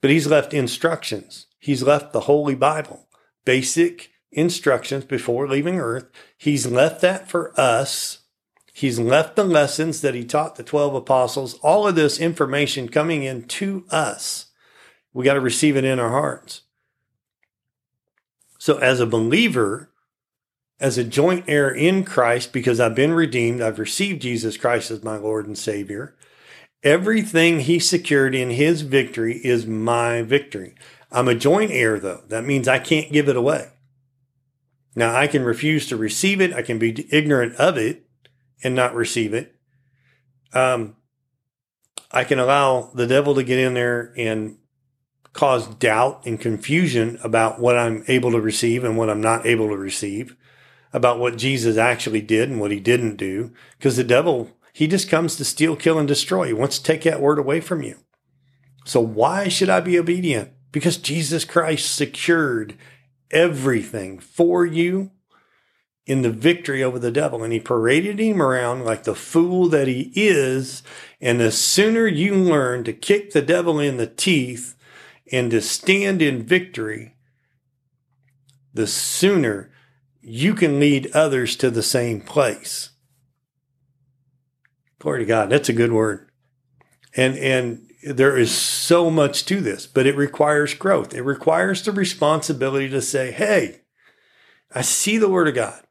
But he's left instructions. He's left the Holy Bible, basic instructions before leaving earth. He's left that for us He's left the lessons that he taught the 12 apostles, all of this information coming in to us. We got to receive it in our hearts. So, as a believer, as a joint heir in Christ, because I've been redeemed, I've received Jesus Christ as my Lord and Savior. Everything he secured in his victory is my victory. I'm a joint heir, though. That means I can't give it away. Now, I can refuse to receive it, I can be ignorant of it, and not receive it. Um, I can allow the devil to get in there and cause doubt and confusion about what I'm able to receive and what I'm not able to receive, about what Jesus actually did and what he didn't do. Because the devil, he just comes to steal, kill, and destroy. He wants to take that word away from you. So why should I be obedient? Because Jesus Christ secured everything for you in the victory over the devil. And he paraded him around like the fool that he is. And the sooner you learn to kick the devil in the teeth and to stand in victory, the sooner you can lead others to the same place. Glory to God. That's a good word. And, and there is so much to this, but it requires growth. It requires the responsibility to say, Hey, I see the word of God.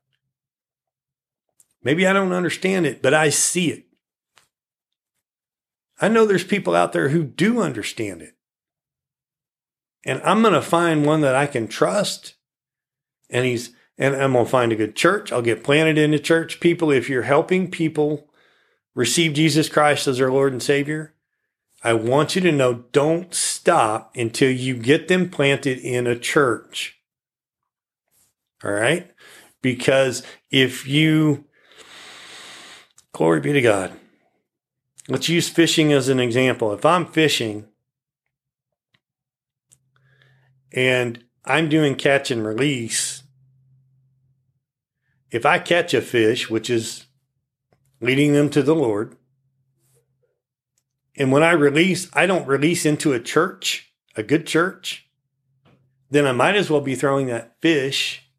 Maybe I don't understand it, but I see it. I know there's people out there who do understand it. And I'm going to find one that I can trust. And he's, and I'm going to find a good church. I'll get planted in the church. People, if you're helping people receive Jesus Christ as their Lord and Savior, I want you to know don't stop until you get them planted in a church. All right? Because if you Glory be to God. Let's use fishing as an example. If I'm fishing and I'm doing catch and release, if I catch a fish, which is leading them to the Lord, and when I release, I don't release into a church. a good church, then I might as well be throwing that fish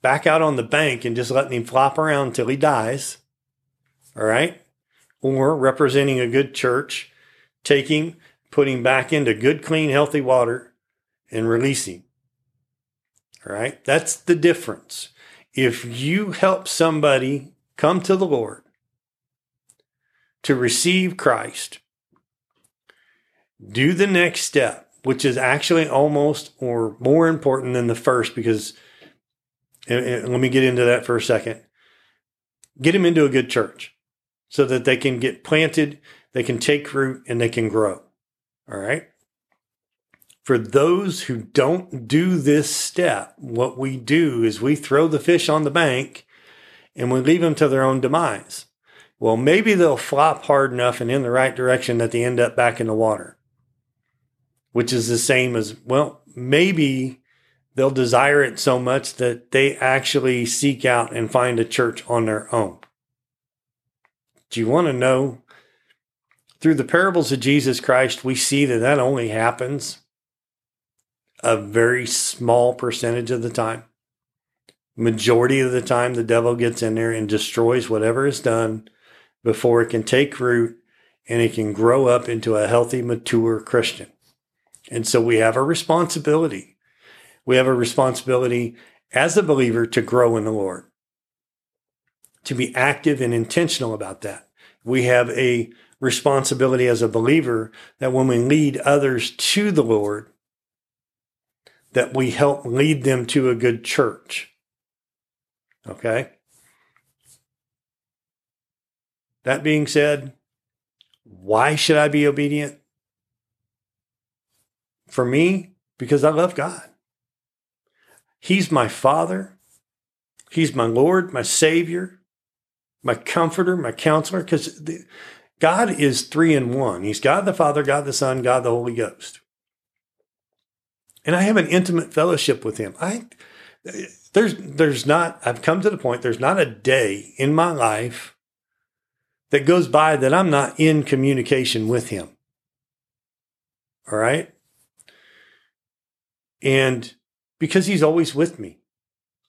back out on the bank and just letting him flop around until he dies. All right. Or representing a good church, taking, putting back into good, clean, healthy water and releasing. All right. That's the difference. If you help somebody come to the Lord to receive Christ, do the next step, which is actually almost or more important than the first because and, and let me get into that for a second. Get them into a good church so that they can get planted, they can take root, and they can grow. All right. For those who don't do this step, what we do is we throw the fish on the bank and we leave them to their own demise. Well, maybe they'll flop hard enough and in the right direction that they end up back in the water, which is the same as, well, maybe they'll desire it so much that they actually seek out and find a church on their own. Do you want to know? Through the parables of Jesus Christ, we see that that only happens a very small percentage of the time. Majority of the time, the devil gets in there and destroys whatever is done before it can take root and it can grow up into a healthy, mature Christian. And so we have a responsibility we have a responsibility as a believer to grow in the Lord, to be active and intentional about that. We have a responsibility as a believer that when we lead others to the Lord, that we help lead them to a good church. Okay? That being said, why should I be obedient? For me, because I love God. He's my Father. He's my Lord, my Savior, my Comforter, my Counselor, because God is three in one. He's God the Father, God the Son, God the Holy Ghost. And I have an intimate fellowship with Him. I there's there's not I've come to the point there's not a day in my life that goes by that I'm not in communication with him. All right? And because he's always with me.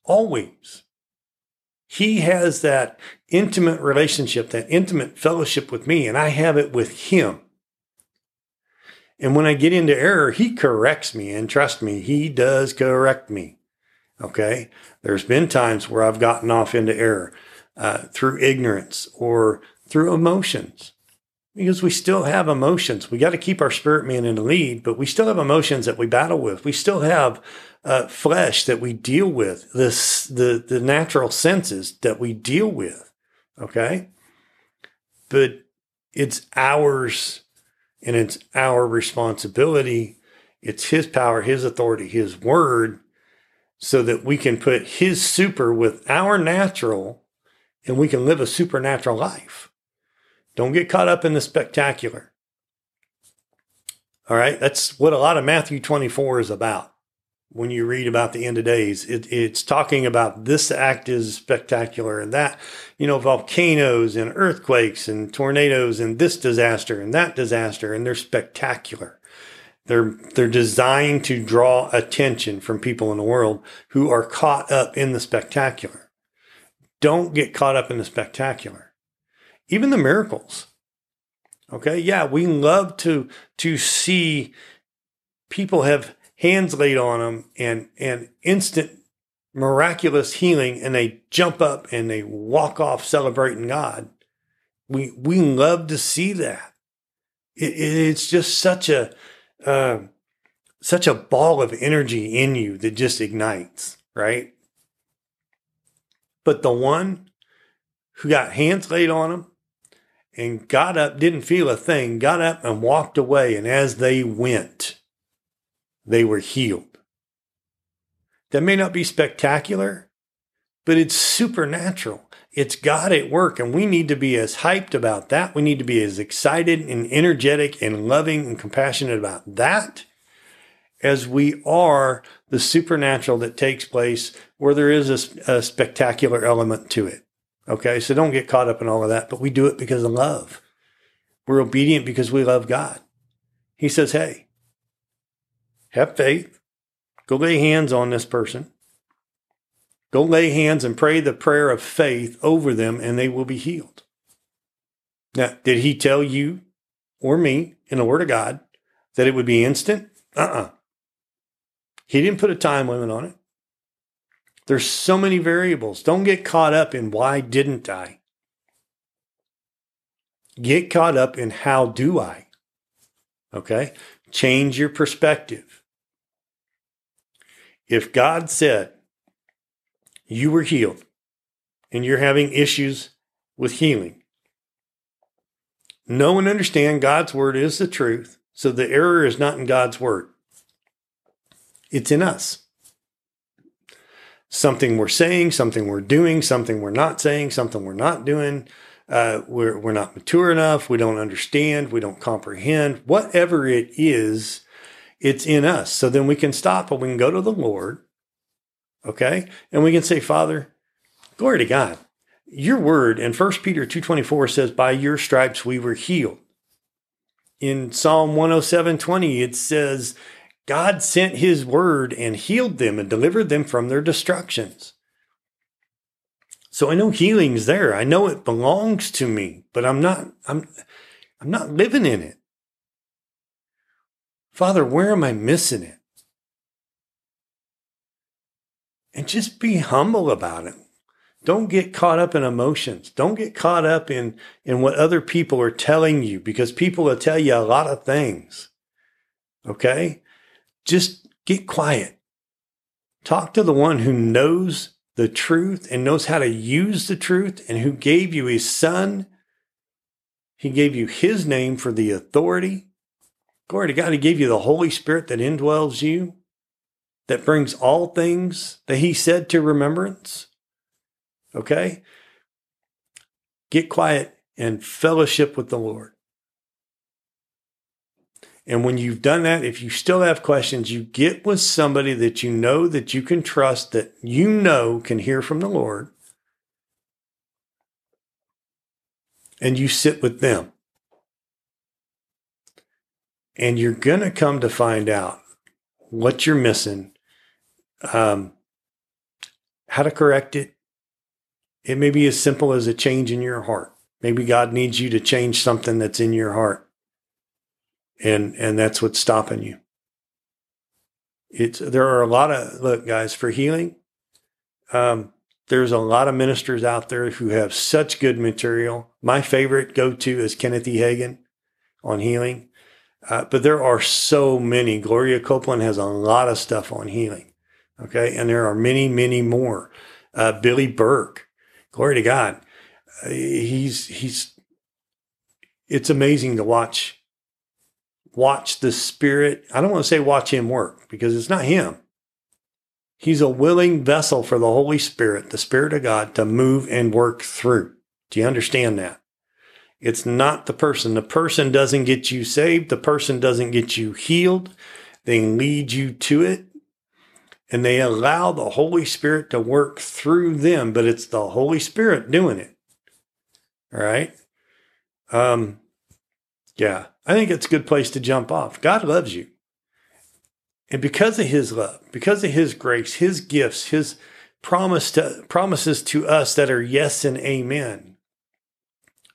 Always. He has that intimate relationship, that intimate fellowship with me, and I have it with him. And when I get into error, he corrects me. And trust me, he does correct me. Okay. There's been times where I've gotten off into error uh, through ignorance or through emotions because we still have emotions. We got to keep our spirit man in the lead, but we still have emotions that we battle with. We still have uh, flesh that we deal with, this the the natural senses that we deal with. Okay, but it's ours, and it's our responsibility. It's His power, His authority, His word, so that we can put His super with our natural, and we can live a supernatural life. Don't get caught up in the spectacular. All right, that's what a lot of Matthew 24 is about when you read about the end of days. It, it's talking about this act is spectacular and that, you know, volcanoes and earthquakes and tornadoes and this disaster and that disaster, and they're spectacular. They're they're designed to draw attention from people in the world who are caught up in the spectacular. Don't get caught up in the spectacular. Even the miracles. Okay, yeah, we love to to see people have hands laid on them and and instant miraculous healing and they jump up and they walk off celebrating God. We we love to see that. It, it's just such a uh, such a ball of energy in you that just ignites, right? But the one who got hands laid on him and got up, didn't feel a thing, got up and walked away, and as they went, they were healed. That may not be spectacular, but it's supernatural. It's God at work, and we need to be as hyped about that. We need to be as excited and energetic and loving and compassionate about that as we are the supernatural that takes place where there is a, a spectacular element to it. Okay, so don't get caught up in all of that, but we do it because of love. We're obedient because we love God. He says, Hey, have faith. Go lay hands on this person. Go lay hands and pray the prayer of faith over them, and they will be healed. Now, did he tell you or me in the Word of God that it would be instant? Uh uh-uh. uh He didn't put a time limit on it. There's so many variables. Don't get caught up in why didn't I? Get caught up in how do I? Okay? Change your perspective. If God said you were healed and you're having issues with healing, know and understand God's word is the truth. So the error is not in God's word, it's in us something we're saying, something we're doing, something we're not saying, something we're not doing. Uh, we're, we're not mature enough. We don't understand. We don't comprehend. Whatever it is, it's in us. So then we can stop and we can go to the Lord. Okay. And we can say, Father, glory to God. Your word in 1 Peter 2.24 says, by your stripes we were healed. In Psalm 107.20, it says, God sent his word and healed them and delivered them from their destructions. So I know healing's there. I know it belongs to me, but I'm not I'm I'm not living in it. Father, where am I missing it? And just be humble about it. Don't get caught up in emotions. Don't get caught up in, in what other people are telling you because people will tell you a lot of things. Okay? just get quiet. Talk to the one who knows the truth and knows how to use the truth and who gave you his son. He gave you his name for the authority. Glory to God, he gave you the Holy Spirit that indwells you, that brings all things that he said to remembrance. Okay? Get quiet and fellowship with the Lord. And when you've done that, if you still have questions, you get with somebody that you know that you can trust, that you know can hear from the Lord, and you sit with them. And you're going to come to find out what you're missing, um, how to correct it. It may be as simple as a change in your heart. Maybe God needs you to change something that's in your heart and and that's what's stopping you. It's there are a lot of look, guys, for healing. Um, there's a lot of ministers out there who have such good material. My favorite go to is Kenneth E. Hagin on healing. Uh, but there are so many. Gloria Copeland has a lot of stuff on healing. Okay. And there are many, many more. Uh, Billy Burke, glory to God. Uh, he's, he's, it's amazing to watch watch the Spirit. I don't want to say watch Him work because it's not Him. He's a willing vessel for the Holy Spirit, the Spirit of God, to move and work through. Do you understand that? It's not the person. The person doesn't get you saved. The person doesn't get you healed. They lead you to it and they allow the Holy Spirit to work through them, but it's the Holy Spirit doing it. All right. Um, yeah. I think it's a good place to jump off. God loves you. And because of his love, because of his grace, his gifts, his promise to, promises to us that are yes and amen,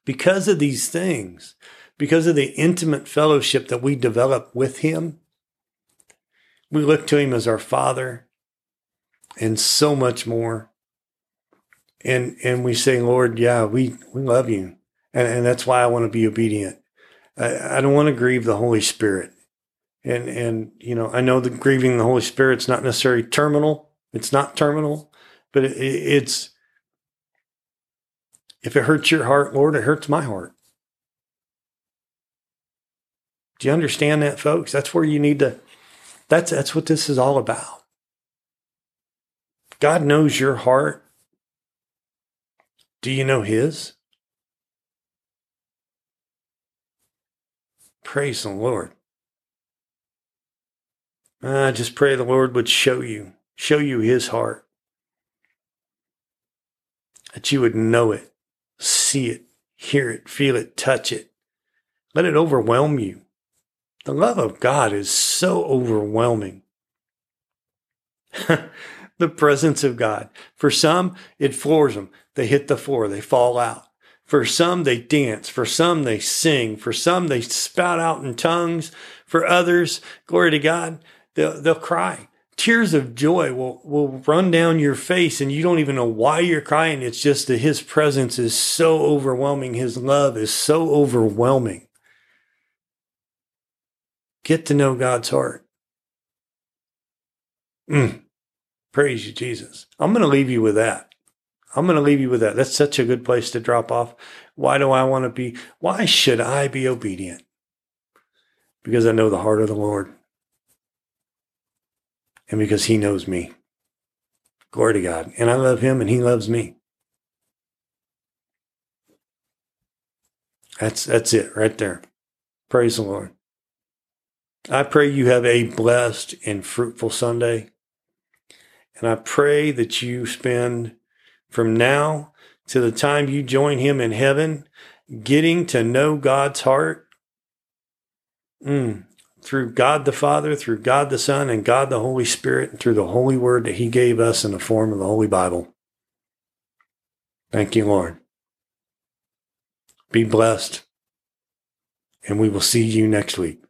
because of these things, because of the intimate fellowship that we develop with him, we look to him as our father and so much more. And, and we say, Lord, yeah, we, we love you. And, and that's why I want to be obedient. I, I don't want to grieve the Holy Spirit. And, and, you know, I know that grieving the Holy Spirit's not necessarily terminal. It's not terminal, but it, it's, if it hurts your heart, Lord, it hurts my heart. Do you understand that, folks? That's where you need to, that's, that's what this is all about. God knows your heart. Do you know His? Praise the Lord. I just pray the Lord would show you, show you his heart. That you would know it, see it, hear it, feel it, touch it. Let it overwhelm you. The love of God is so overwhelming. [laughs] the presence of God. For some, it floors them. They hit the floor, they fall out. For some, they dance. For some, they sing. For some, they spout out in tongues. For others, glory to God, they'll, they'll cry. Tears of joy will, will run down your face and you don't even know why you're crying. It's just that his presence is so overwhelming. His love is so overwhelming. Get to know God's heart. Mm. Praise you, Jesus. I'm going to leave you with that. I'm going to leave you with that. That's such a good place to drop off. Why do I want to be? Why should I be obedient? Because I know the heart of the Lord. And because he knows me. Glory to God. And I love him and he loves me. That's that's it right there. Praise the Lord. I pray you have a blessed and fruitful Sunday. And I pray that you spend from now to the time you join Him in heaven getting to know God's heart mm, through God the Father, through God the Son, and God the Holy Spirit, and through the Holy Word that He gave us in the form of the Holy Bible. Thank you, Lord. Be blessed, and we will see you next week.